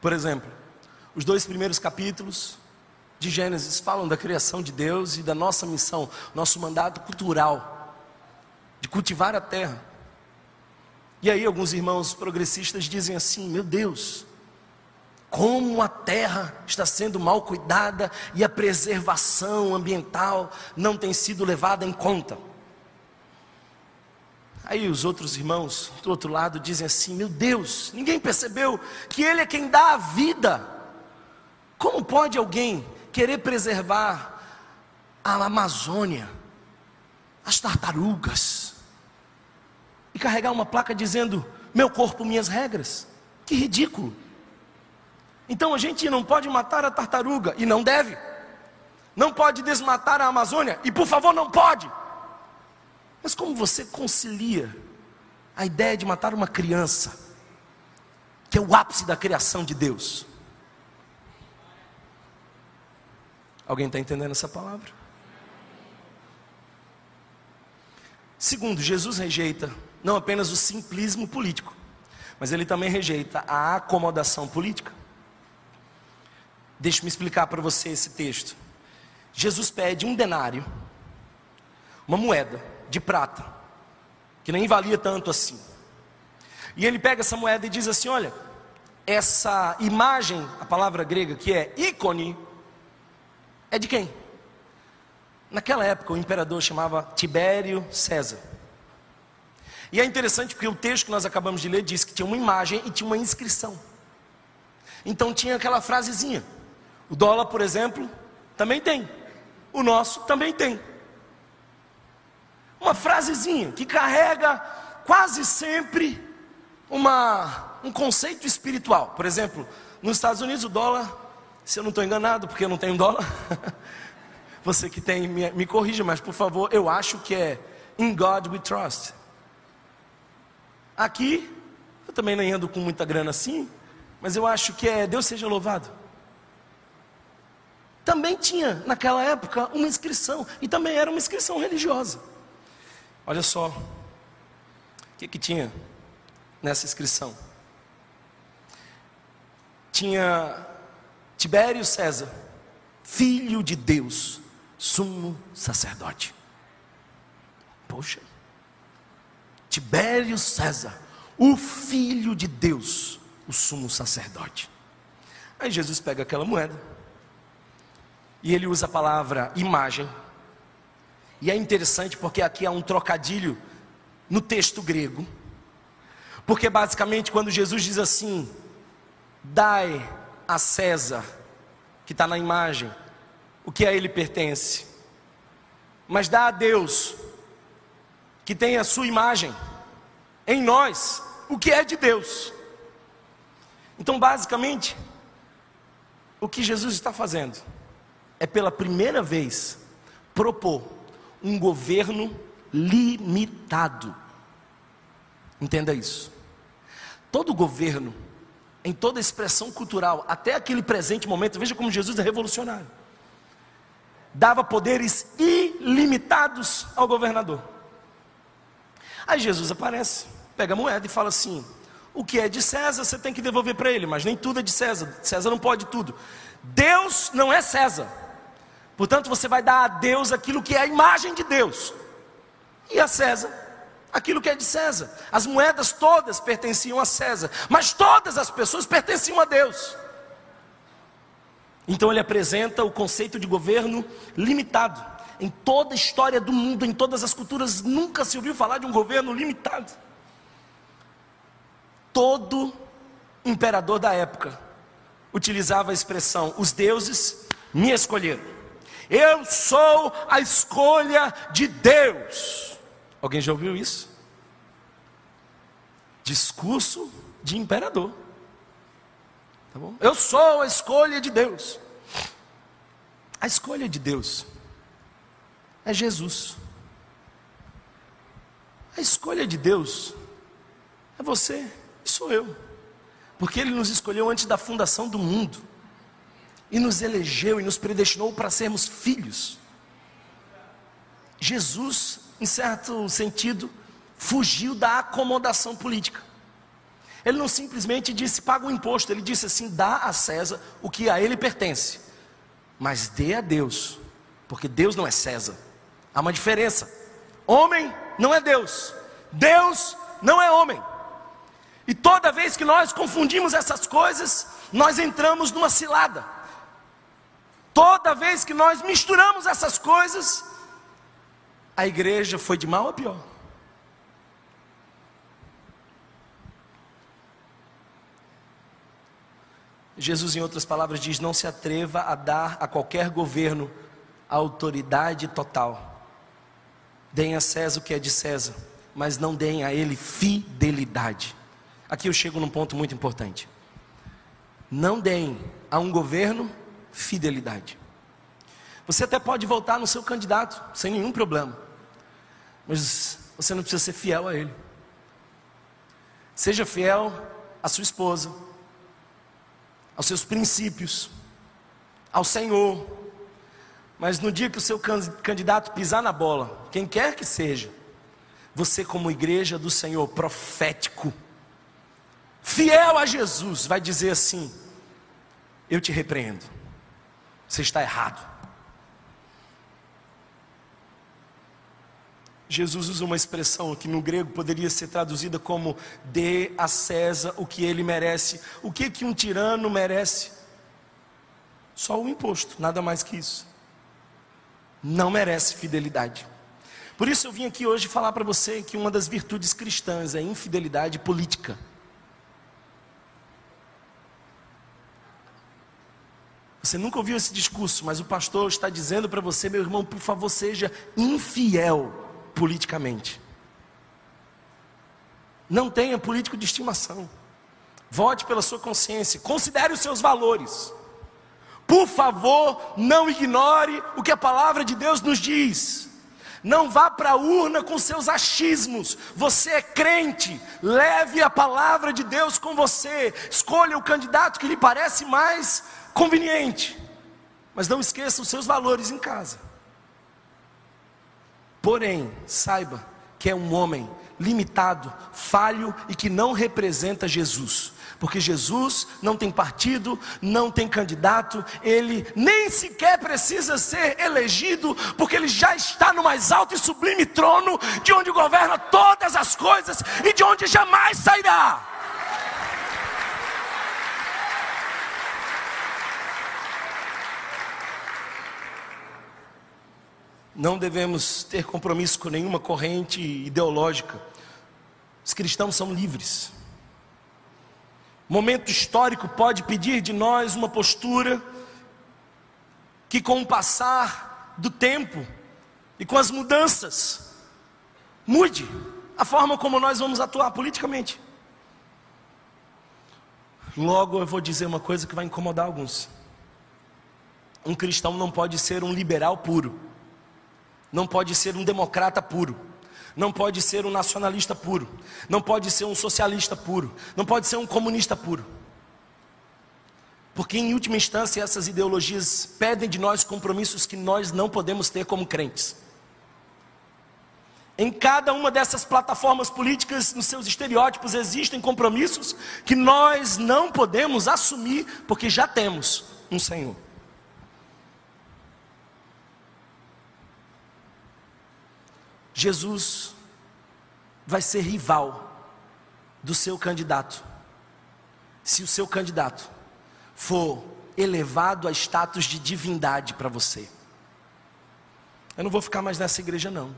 B: Por exemplo, os dois primeiros capítulos de Gênesis falam da criação de Deus e da nossa missão, nosso mandato cultural, de cultivar a terra. E aí, alguns irmãos progressistas dizem assim: meu Deus, como a terra está sendo mal cuidada e a preservação ambiental não tem sido levada em conta. Aí os outros irmãos do outro lado dizem assim: Meu Deus, ninguém percebeu que Ele é quem dá a vida. Como pode alguém querer preservar a Amazônia, as tartarugas, e carregar uma placa dizendo: Meu corpo, minhas regras? Que ridículo. Então a gente não pode matar a tartaruga, e não deve. Não pode desmatar a Amazônia, e por favor, não pode. Mas como você concilia a ideia de matar uma criança, que é o ápice da criação de Deus? Alguém está entendendo essa palavra? Segundo, Jesus rejeita não apenas o simplismo político, mas ele também rejeita a acomodação política. Deixe-me explicar para você esse texto. Jesus pede um denário, uma moeda, de prata, que nem valia tanto assim. E ele pega essa moeda e diz assim: Olha, essa imagem, a palavra grega que é ícone, é de quem? Naquela época o imperador chamava Tibério César. E é interessante porque o texto que nós acabamos de ler diz que tinha uma imagem e tinha uma inscrição. Então tinha aquela frasezinha. O dólar, por exemplo, também tem. O nosso também tem. Uma frasezinha que carrega quase sempre uma, um conceito espiritual. Por exemplo, nos Estados Unidos o dólar, se eu não estou enganado, porque eu não tenho dólar, você que tem, me, me corrija, mas por favor, eu acho que é In God We Trust. Aqui, eu também nem ando com muita grana assim, mas eu acho que é Deus seja louvado. Também tinha, naquela época, uma inscrição, e também era uma inscrição religiosa. Olha só, o que, que tinha nessa inscrição? Tinha Tibério César, filho de Deus, sumo sacerdote. Poxa, Tibério César, o filho de Deus, o sumo sacerdote. Aí Jesus pega aquela moeda e ele usa a palavra imagem. E é interessante porque aqui há um trocadilho no texto grego. Porque basicamente quando Jesus diz assim: dai a César, que está na imagem, o que a ele pertence, mas dá a Deus, que tem a sua imagem, em nós, o que é de Deus. Então, basicamente, o que Jesus está fazendo é pela primeira vez propor um governo limitado. Entenda isso. Todo governo, em toda expressão cultural, até aquele presente momento, veja como Jesus é revolucionário. Dava poderes ilimitados ao governador. Aí Jesus aparece, pega a moeda e fala assim: o que é de César você tem que devolver para ele, mas nem tudo é de César. César não pode tudo. Deus não é César. Portanto, você vai dar a Deus aquilo que é a imagem de Deus, e a César aquilo que é de César. As moedas todas pertenciam a César, mas todas as pessoas pertenciam a Deus. Então ele apresenta o conceito de governo limitado. Em toda a história do mundo, em todas as culturas, nunca se ouviu falar de um governo limitado. Todo imperador da época utilizava a expressão: os deuses me escolheram. Eu sou a escolha de Deus. Alguém já ouviu isso? Discurso de imperador. Tá bom? Eu sou a escolha de Deus. A escolha de Deus é Jesus. A escolha de Deus é você sou eu. Porque Ele nos escolheu antes da fundação do mundo e nos elegeu e nos predestinou para sermos filhos. Jesus, em certo sentido, fugiu da acomodação política. Ele não simplesmente disse paga o imposto, ele disse assim: dá a César o que a ele pertence, mas dê a Deus, porque Deus não é César. Há uma diferença. Homem não é Deus, Deus não é homem. E toda vez que nós confundimos essas coisas, nós entramos numa cilada. Toda vez que nós misturamos essas coisas, a igreja foi de mal a pior. Jesus, em outras palavras, diz: não se atreva a dar a qualquer governo autoridade total. Deem a César o que é de César, mas não deem a ele fidelidade. Aqui eu chego num ponto muito importante. Não deem a um governo fidelidade. Você até pode voltar no seu candidato, sem nenhum problema, mas você não precisa ser fiel a ele. Seja fiel à sua esposa, aos seus princípios, ao Senhor. Mas no dia que o seu candidato pisar na bola, quem quer que seja, você, como igreja do Senhor, profético, fiel a Jesus, vai dizer assim: Eu te repreendo. Você está errado. Jesus usa uma expressão que no grego poderia ser traduzida como dê a César o que ele merece. O que que um tirano merece? Só o imposto, nada mais que isso. Não merece fidelidade. Por isso eu vim aqui hoje falar para você que uma das virtudes cristãs é infidelidade política. Você nunca ouviu esse discurso, mas o pastor está dizendo para você, meu irmão, por favor, seja infiel politicamente. Não tenha político de estimação. Vote pela sua consciência. Considere os seus valores. Por favor, não ignore o que a palavra de Deus nos diz. Não vá para a urna com seus achismos. Você é crente. Leve a palavra de Deus com você. Escolha o candidato que lhe parece mais conveniente. Mas não esqueça os seus valores em casa. Porém, saiba que é um homem limitado, falho e que não representa Jesus. Porque Jesus não tem partido, não tem candidato, ele nem sequer precisa ser elegido, porque ele já está no mais alto e sublime trono, de onde governa todas as coisas e de onde jamais sairá. Não devemos ter compromisso com nenhuma corrente ideológica. Os cristãos são livres. Momento histórico pode pedir de nós uma postura que, com o passar do tempo e com as mudanças, mude a forma como nós vamos atuar politicamente. Logo eu vou dizer uma coisa que vai incomodar alguns. Um cristão não pode ser um liberal puro não pode ser um democrata puro, não pode ser um nacionalista puro, não pode ser um socialista puro, não pode ser um comunista puro. Porque, em última instância, essas ideologias pedem de nós compromissos que nós não podemos ter como crentes. Em cada uma dessas plataformas políticas, nos seus estereótipos, existem compromissos que nós não podemos assumir, porque já temos um Senhor. Jesus vai ser rival do seu candidato. Se o seu candidato for elevado a status de divindade para você. Eu não vou ficar mais nessa igreja não.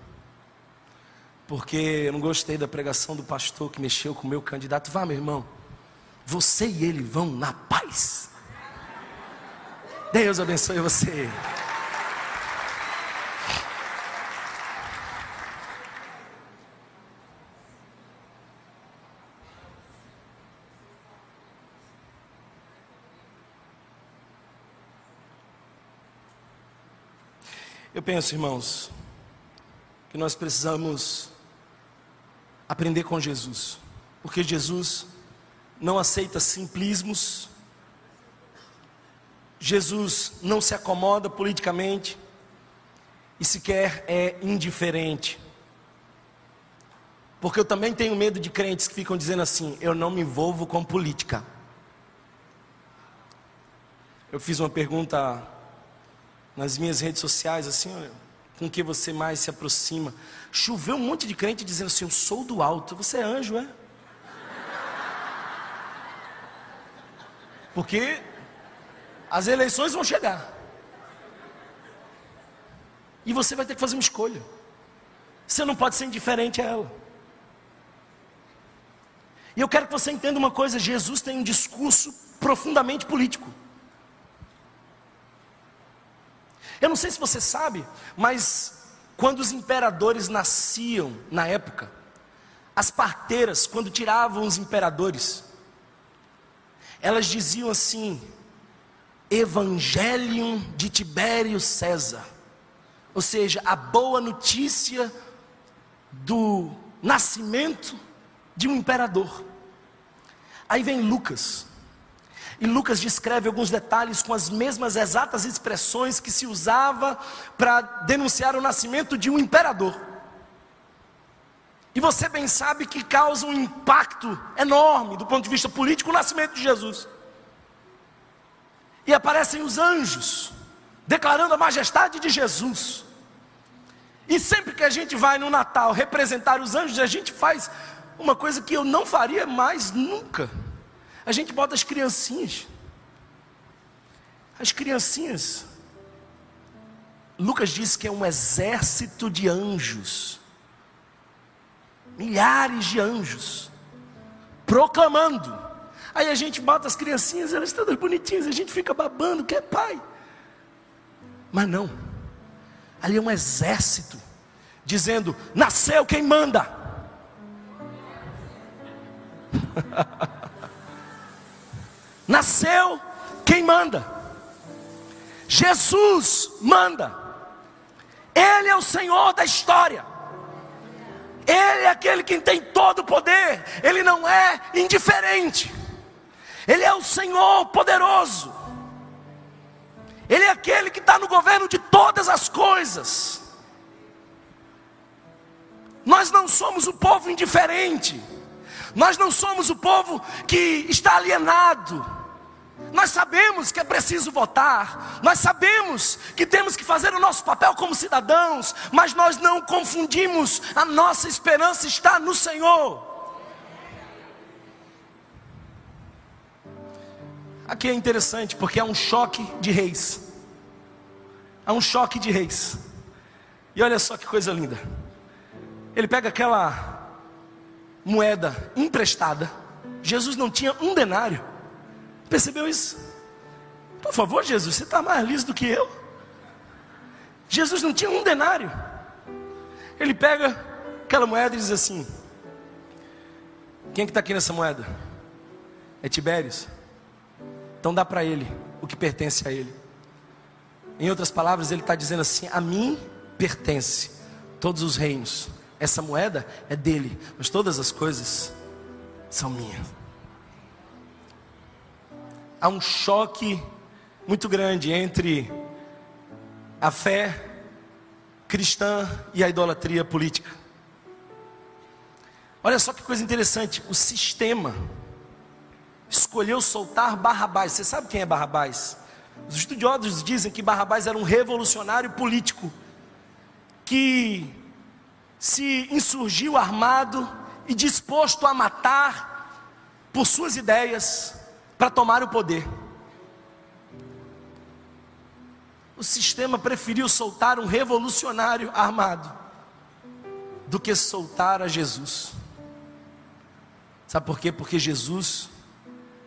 B: Porque eu não gostei da pregação do pastor que mexeu com o meu candidato. Vá, meu irmão. Você e ele vão na paz. Deus abençoe você. Eu penso, irmãos, que nós precisamos aprender com Jesus, porque Jesus não aceita simplismos, Jesus não se acomoda politicamente e sequer é indiferente. Porque eu também tenho medo de crentes que ficam dizendo assim: eu não me envolvo com política. Eu fiz uma pergunta nas minhas redes sociais, assim, olha, com que você mais se aproxima. Choveu um monte de crente dizendo assim: Eu sou do alto. Você é anjo, é? Porque as eleições vão chegar. E você vai ter que fazer uma escolha. Você não pode ser indiferente a ela. E eu quero que você entenda uma coisa: Jesus tem um discurso profundamente político. Eu não sei se você sabe, mas quando os imperadores nasciam na época, as parteiras, quando tiravam os imperadores, elas diziam assim: Evangelium de Tibério César, ou seja, a boa notícia do nascimento de um imperador. Aí vem Lucas, e Lucas descreve alguns detalhes com as mesmas exatas expressões que se usava para denunciar o nascimento de um imperador. E você bem sabe que causa um impacto enorme do ponto de vista político o nascimento de Jesus. E aparecem os anjos, declarando a majestade de Jesus. E sempre que a gente vai no Natal representar os anjos, a gente faz uma coisa que eu não faria mais nunca. A gente bota as criancinhas. As criancinhas. Lucas diz que é um exército de anjos. Milhares de anjos. Proclamando. Aí a gente bota as criancinhas, elas todas bonitinhas, a gente fica babando, que é pai. Mas não. Ali é um exército dizendo: nasceu quem manda. nasceu quem manda. Jesus manda. Ele é o Senhor da história. Ele é aquele que tem todo o poder. Ele não é indiferente. Ele é o Senhor poderoso. Ele é aquele que está no governo de todas as coisas. Nós não somos o povo indiferente. Nós não somos o povo que está alienado. Nós sabemos que é preciso votar, nós sabemos que temos que fazer o nosso papel como cidadãos, mas nós não confundimos, a nossa esperança está no Senhor. Aqui é interessante porque há um choque de reis. Há um choque de reis. E olha só que coisa linda. Ele pega aquela moeda emprestada. Jesus não tinha um denário. Percebeu isso? Por favor, Jesus, você está mais liso do que eu. Jesus não tinha um denário. Ele pega aquela moeda e diz assim: Quem é que está aqui nessa moeda? É Tibérios. Então dá para ele o que pertence a ele. Em outras palavras, ele está dizendo assim: a mim pertence todos os reinos. Essa moeda é dele, mas todas as coisas são minhas. Há um choque muito grande entre a fé cristã e a idolatria política. Olha só que coisa interessante: o sistema escolheu soltar Barrabás. Você sabe quem é Barrabás? Os estudiosos dizem que Barrabás era um revolucionário político que se insurgiu armado e disposto a matar por suas ideias para tomar o poder. O sistema preferiu soltar um revolucionário armado do que soltar a Jesus. Sabe por quê? Porque Jesus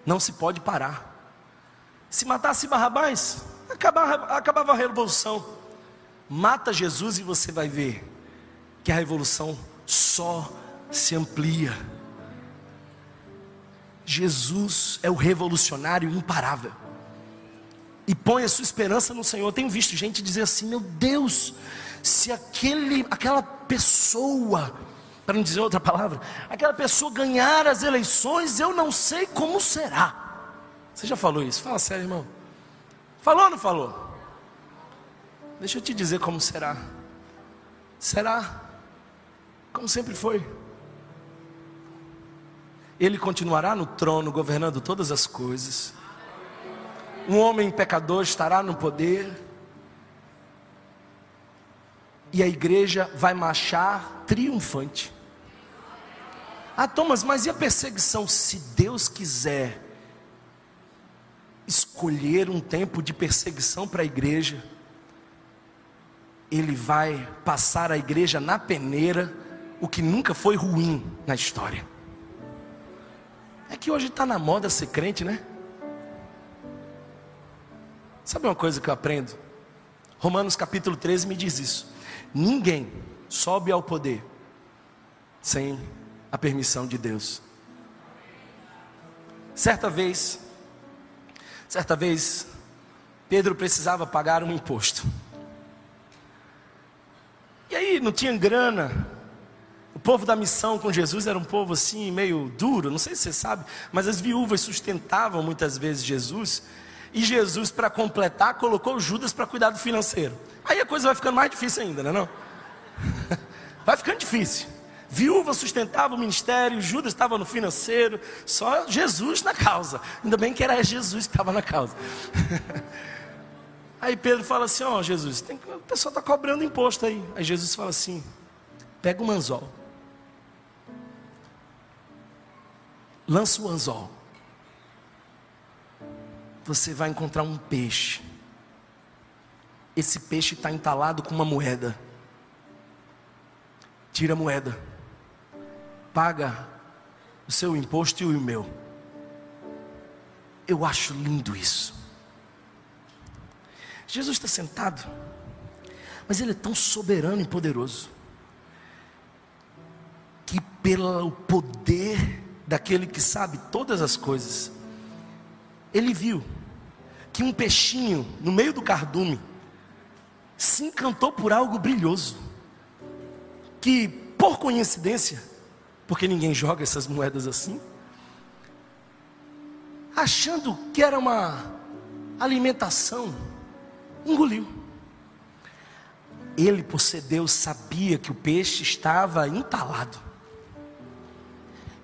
B: não se pode parar. Se matasse Barrabás, acabava, acabava a revolução. Mata Jesus e você vai ver que a revolução só se amplia. Jesus é o revolucionário imparável. E põe a sua esperança no Senhor. Eu tenho visto gente dizer assim: meu Deus, se aquele, aquela pessoa para não dizer outra palavra, aquela pessoa ganhar as eleições, eu não sei como será. Você já falou isso? Fala sério, irmão. Falou ou não falou? Deixa eu te dizer como será. Será como sempre foi. Ele continuará no trono, governando todas as coisas. Um homem pecador estará no poder e a igreja vai marchar triunfante. Ah, Thomas, mas e a perseguição? Se Deus quiser escolher um tempo de perseguição para a igreja, Ele vai passar a igreja na peneira, o que nunca foi ruim na história. É que hoje está na moda ser crente, né? Sabe uma coisa que eu aprendo? Romanos capítulo 13 me diz isso. Ninguém sobe ao poder sem a permissão de Deus. Certa vez, certa vez, Pedro precisava pagar um imposto. E aí não tinha grana. O povo da missão com Jesus era um povo assim, meio duro, não sei se você sabe, mas as viúvas sustentavam muitas vezes Jesus. E Jesus, para completar, colocou Judas para cuidar do financeiro. Aí a coisa vai ficando mais difícil ainda, não é? Não? Vai ficando difícil. Viúva sustentava o ministério, Judas estava no financeiro, só Jesus na causa. Ainda bem que era Jesus que estava na causa. Aí Pedro fala assim: Ó, oh, Jesus, tem, o pessoal está cobrando imposto aí. Aí Jesus fala assim: pega o anzol, lança o anzol, você vai encontrar um peixe. Esse peixe está entalado com uma moeda. Tira a moeda, paga o seu imposto e o meu. Eu acho lindo isso. Jesus está sentado, mas Ele é tão soberano e poderoso, que pelo poder daquele que sabe todas as coisas, Ele viu que um peixinho no meio do cardume se encantou por algo brilhoso, que por coincidência, porque ninguém joga essas moedas assim, achando que era uma alimentação, engoliu. Ele, por ser Deus, sabia que o peixe estava entalado.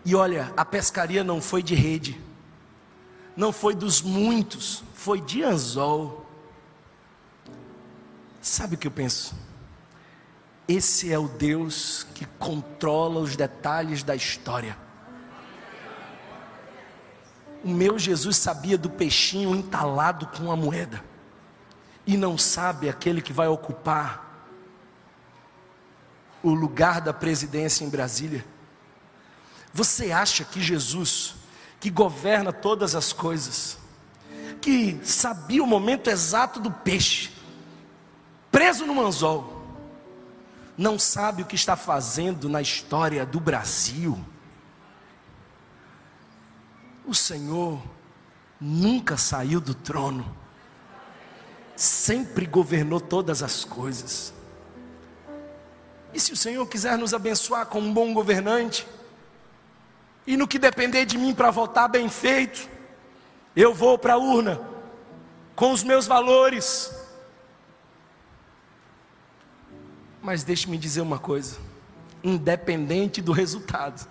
B: E olha, a pescaria não foi de rede, não foi dos muitos, foi de anzol. Sabe o que eu penso? Esse é o Deus que controla os detalhes da história. O meu Jesus sabia do peixinho entalado com a moeda, e não sabe aquele que vai ocupar o lugar da presidência em Brasília. Você acha que Jesus, que governa todas as coisas, que sabia o momento exato do peixe, preso no anzol, não sabe o que está fazendo na história do Brasil? O Senhor nunca saiu do trono, sempre governou todas as coisas. E se o Senhor quiser nos abençoar como um bom governante, e no que depender de mim para votar bem feito, eu vou para a urna com os meus valores. Mas deixe-me dizer uma coisa: independente do resultado,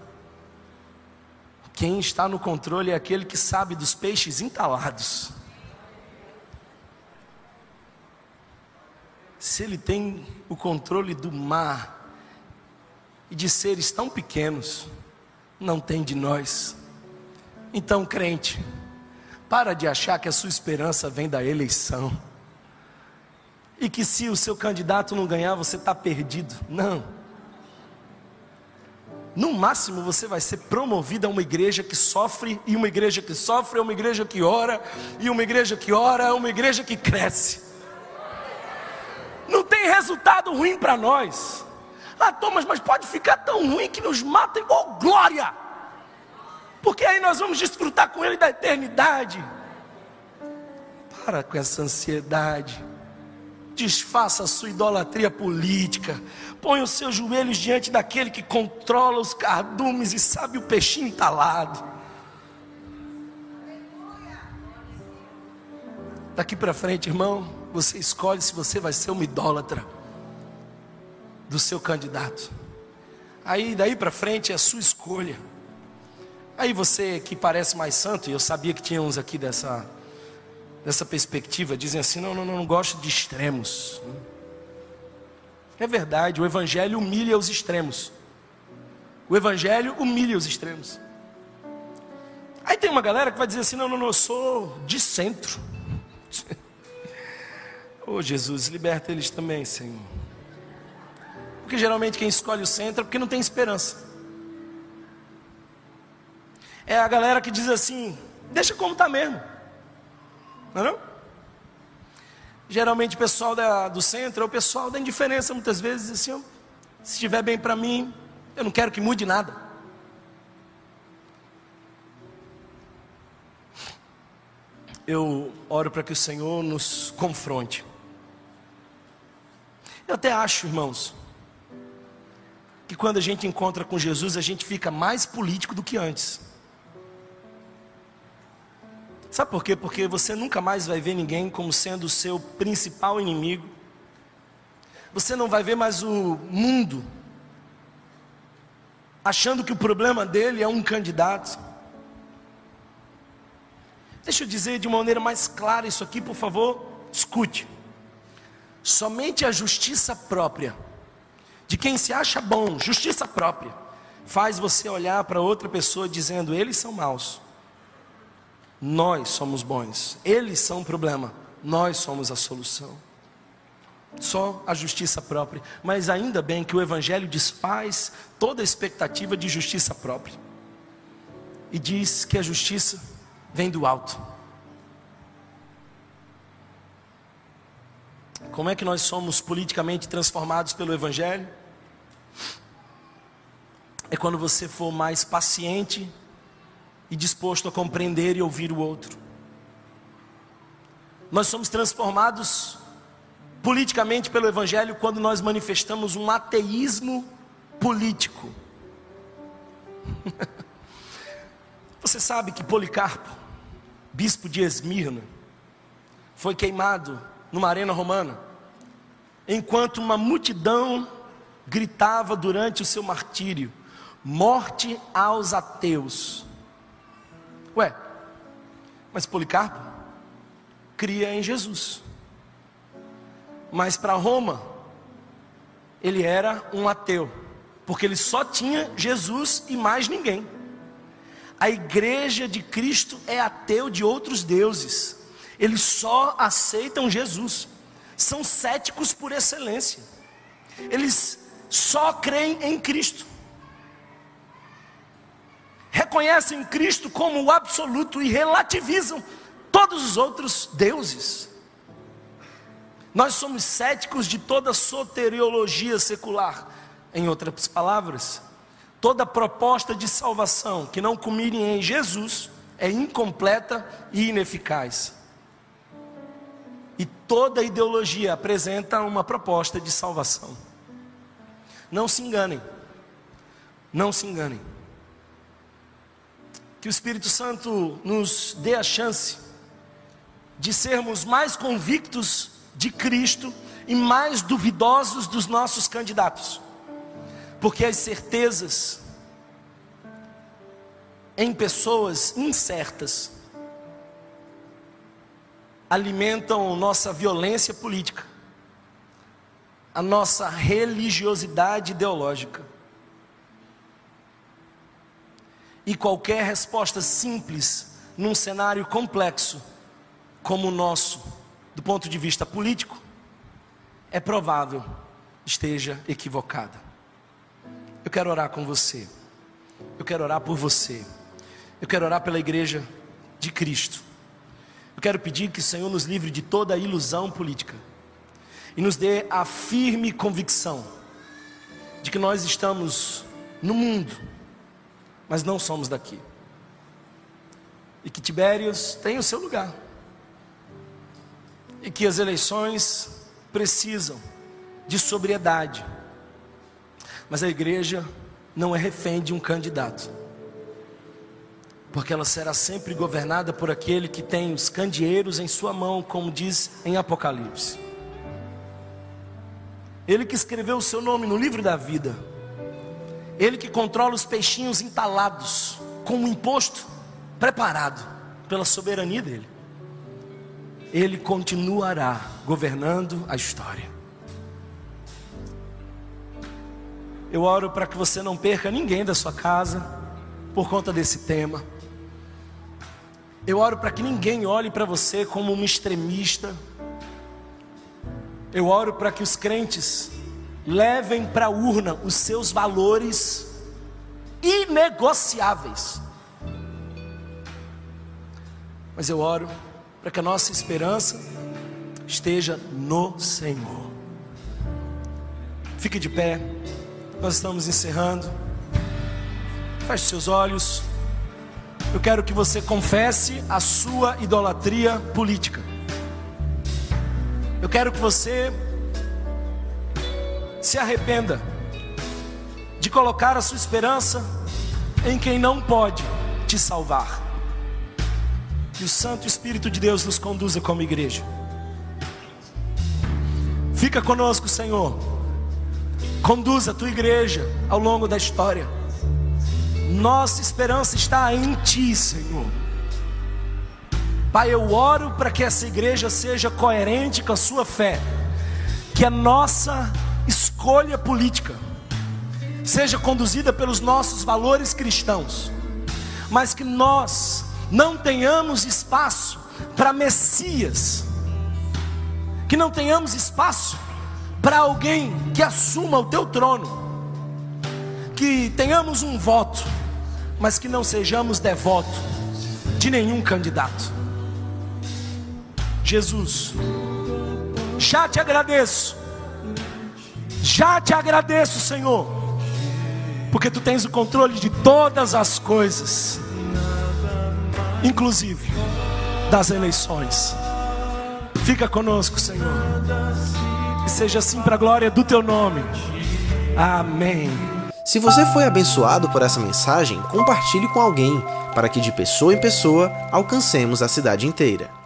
B: quem está no controle é aquele que sabe dos peixes entalados. Se ele tem o controle do mar e de seres tão pequenos, não tem de nós. Então, crente, para de achar que a sua esperança vem da eleição. E que se o seu candidato não ganhar, você está perdido. Não. No máximo você vai ser promovido a uma igreja que sofre, e uma igreja que sofre é uma igreja que ora, e uma igreja que ora é uma igreja que cresce. Não tem resultado ruim para nós. Ah, Thomas, mas pode ficar tão ruim que nos matem. Oh, glória! Porque aí nós vamos desfrutar com Ele da eternidade. Para com essa ansiedade. Desfaça a sua idolatria política. Põe os seus joelhos diante daquele que controla os cardumes e sabe o peixinho entalado. Daqui para frente, irmão, você escolhe se você vai ser uma idólatra do seu candidato. Aí daí para frente é a sua escolha. Aí você que parece mais santo, e eu sabia que tinha uns aqui dessa dessa perspectiva, dizem assim: não, não, não, não gosto de extremos. É verdade, o Evangelho humilha os extremos. O Evangelho humilha os extremos. Aí tem uma galera que vai dizer assim: não, não, não, eu sou de centro. oh Jesus, liberta eles também, Senhor. Porque geralmente quem escolhe o centro é porque não tem esperança. É a galera que diz assim: deixa como está mesmo. Não é não? Geralmente o pessoal da, do centro é o pessoal da indiferença, muitas vezes, assim, se estiver bem para mim, eu não quero que mude nada. Eu oro para que o Senhor nos confronte. Eu até acho, irmãos, que quando a gente encontra com Jesus, a gente fica mais político do que antes. Sabe por quê? Porque você nunca mais vai ver ninguém como sendo o seu principal inimigo. Você não vai ver mais o mundo achando que o problema dele é um candidato. Deixa eu dizer de uma maneira mais clara isso aqui, por favor, escute. Somente a justiça própria, de quem se acha bom, justiça própria, faz você olhar para outra pessoa dizendo: eles são maus, nós somos bons, eles são o problema, nós somos a solução. Só a justiça própria, mas ainda bem que o Evangelho desfaz toda a expectativa de justiça própria e diz que a justiça vem do alto. Como é que nós somos politicamente transformados pelo Evangelho? É quando você for mais paciente e disposto a compreender e ouvir o outro. Nós somos transformados politicamente pelo Evangelho quando nós manifestamos um ateísmo político. Você sabe que Policarpo, bispo de Esmirna, foi queimado numa arena romana, enquanto uma multidão gritava durante o seu martírio: Morte aos ateus. Ué, mas Policarpo cria em Jesus. Mas para Roma, ele era um ateu, porque ele só tinha Jesus e mais ninguém. A igreja de Cristo é ateu de outros deuses. Eles só aceitam Jesus. São céticos por excelência. Eles só creem em Cristo. Reconhecem Cristo como o absoluto e relativizam todos os outros deuses. Nós somos céticos de toda soteriologia secular. Em outras palavras, Toda proposta de salvação que não culmine em Jesus é incompleta e ineficaz. E toda ideologia apresenta uma proposta de salvação. Não se enganem. Não se enganem. Que o Espírito Santo nos dê a chance de sermos mais convictos de Cristo e mais duvidosos dos nossos candidatos porque as certezas em pessoas incertas alimentam nossa violência política, a nossa religiosidade ideológica. E qualquer resposta simples num cenário complexo como o nosso, do ponto de vista político, é provável esteja equivocada. Eu quero orar com você. Eu quero orar por você. Eu quero orar pela igreja de Cristo. Eu quero pedir que o Senhor nos livre de toda ilusão política e nos dê a firme convicção de que nós estamos no mundo, mas não somos daqui. E que Tibérios tem o seu lugar. E que as eleições precisam de sobriedade mas a igreja não é refém de um candidato, porque ela será sempre governada por aquele que tem os candeeiros em sua mão, como diz em Apocalipse. Ele que escreveu o seu nome no livro da vida, ele que controla os peixinhos entalados, com um imposto preparado pela soberania dele, ele continuará governando a história. Eu oro para que você não perca ninguém da sua casa por conta desse tema. Eu oro para que ninguém olhe para você como um extremista. Eu oro para que os crentes levem para a urna os seus valores inegociáveis. Mas eu oro para que a nossa esperança esteja no Senhor. Fique de pé. Nós estamos encerrando. Feche seus olhos. Eu quero que você confesse a sua idolatria política. Eu quero que você se arrependa de colocar a sua esperança em quem não pode te salvar. Que o Santo Espírito de Deus nos conduza como igreja. Fica conosco, Senhor. Conduza a tua igreja ao longo da história. Nossa esperança está em Ti, Senhor. Pai, eu oro para que essa igreja seja coerente com a sua fé, que a nossa escolha política seja conduzida pelos nossos valores cristãos, mas que nós não tenhamos espaço para Messias, que não tenhamos espaço para alguém que assuma o teu trono, que tenhamos um voto, mas que não sejamos devotos de nenhum candidato. Jesus, já te agradeço, já te agradeço, Senhor, porque tu tens o controle de todas as coisas, inclusive das eleições. Fica conosco, Senhor, e seja assim para a glória do teu nome. Amém.
A: Se você foi abençoado por essa mensagem, compartilhe com alguém, para que de pessoa em pessoa alcancemos a cidade inteira.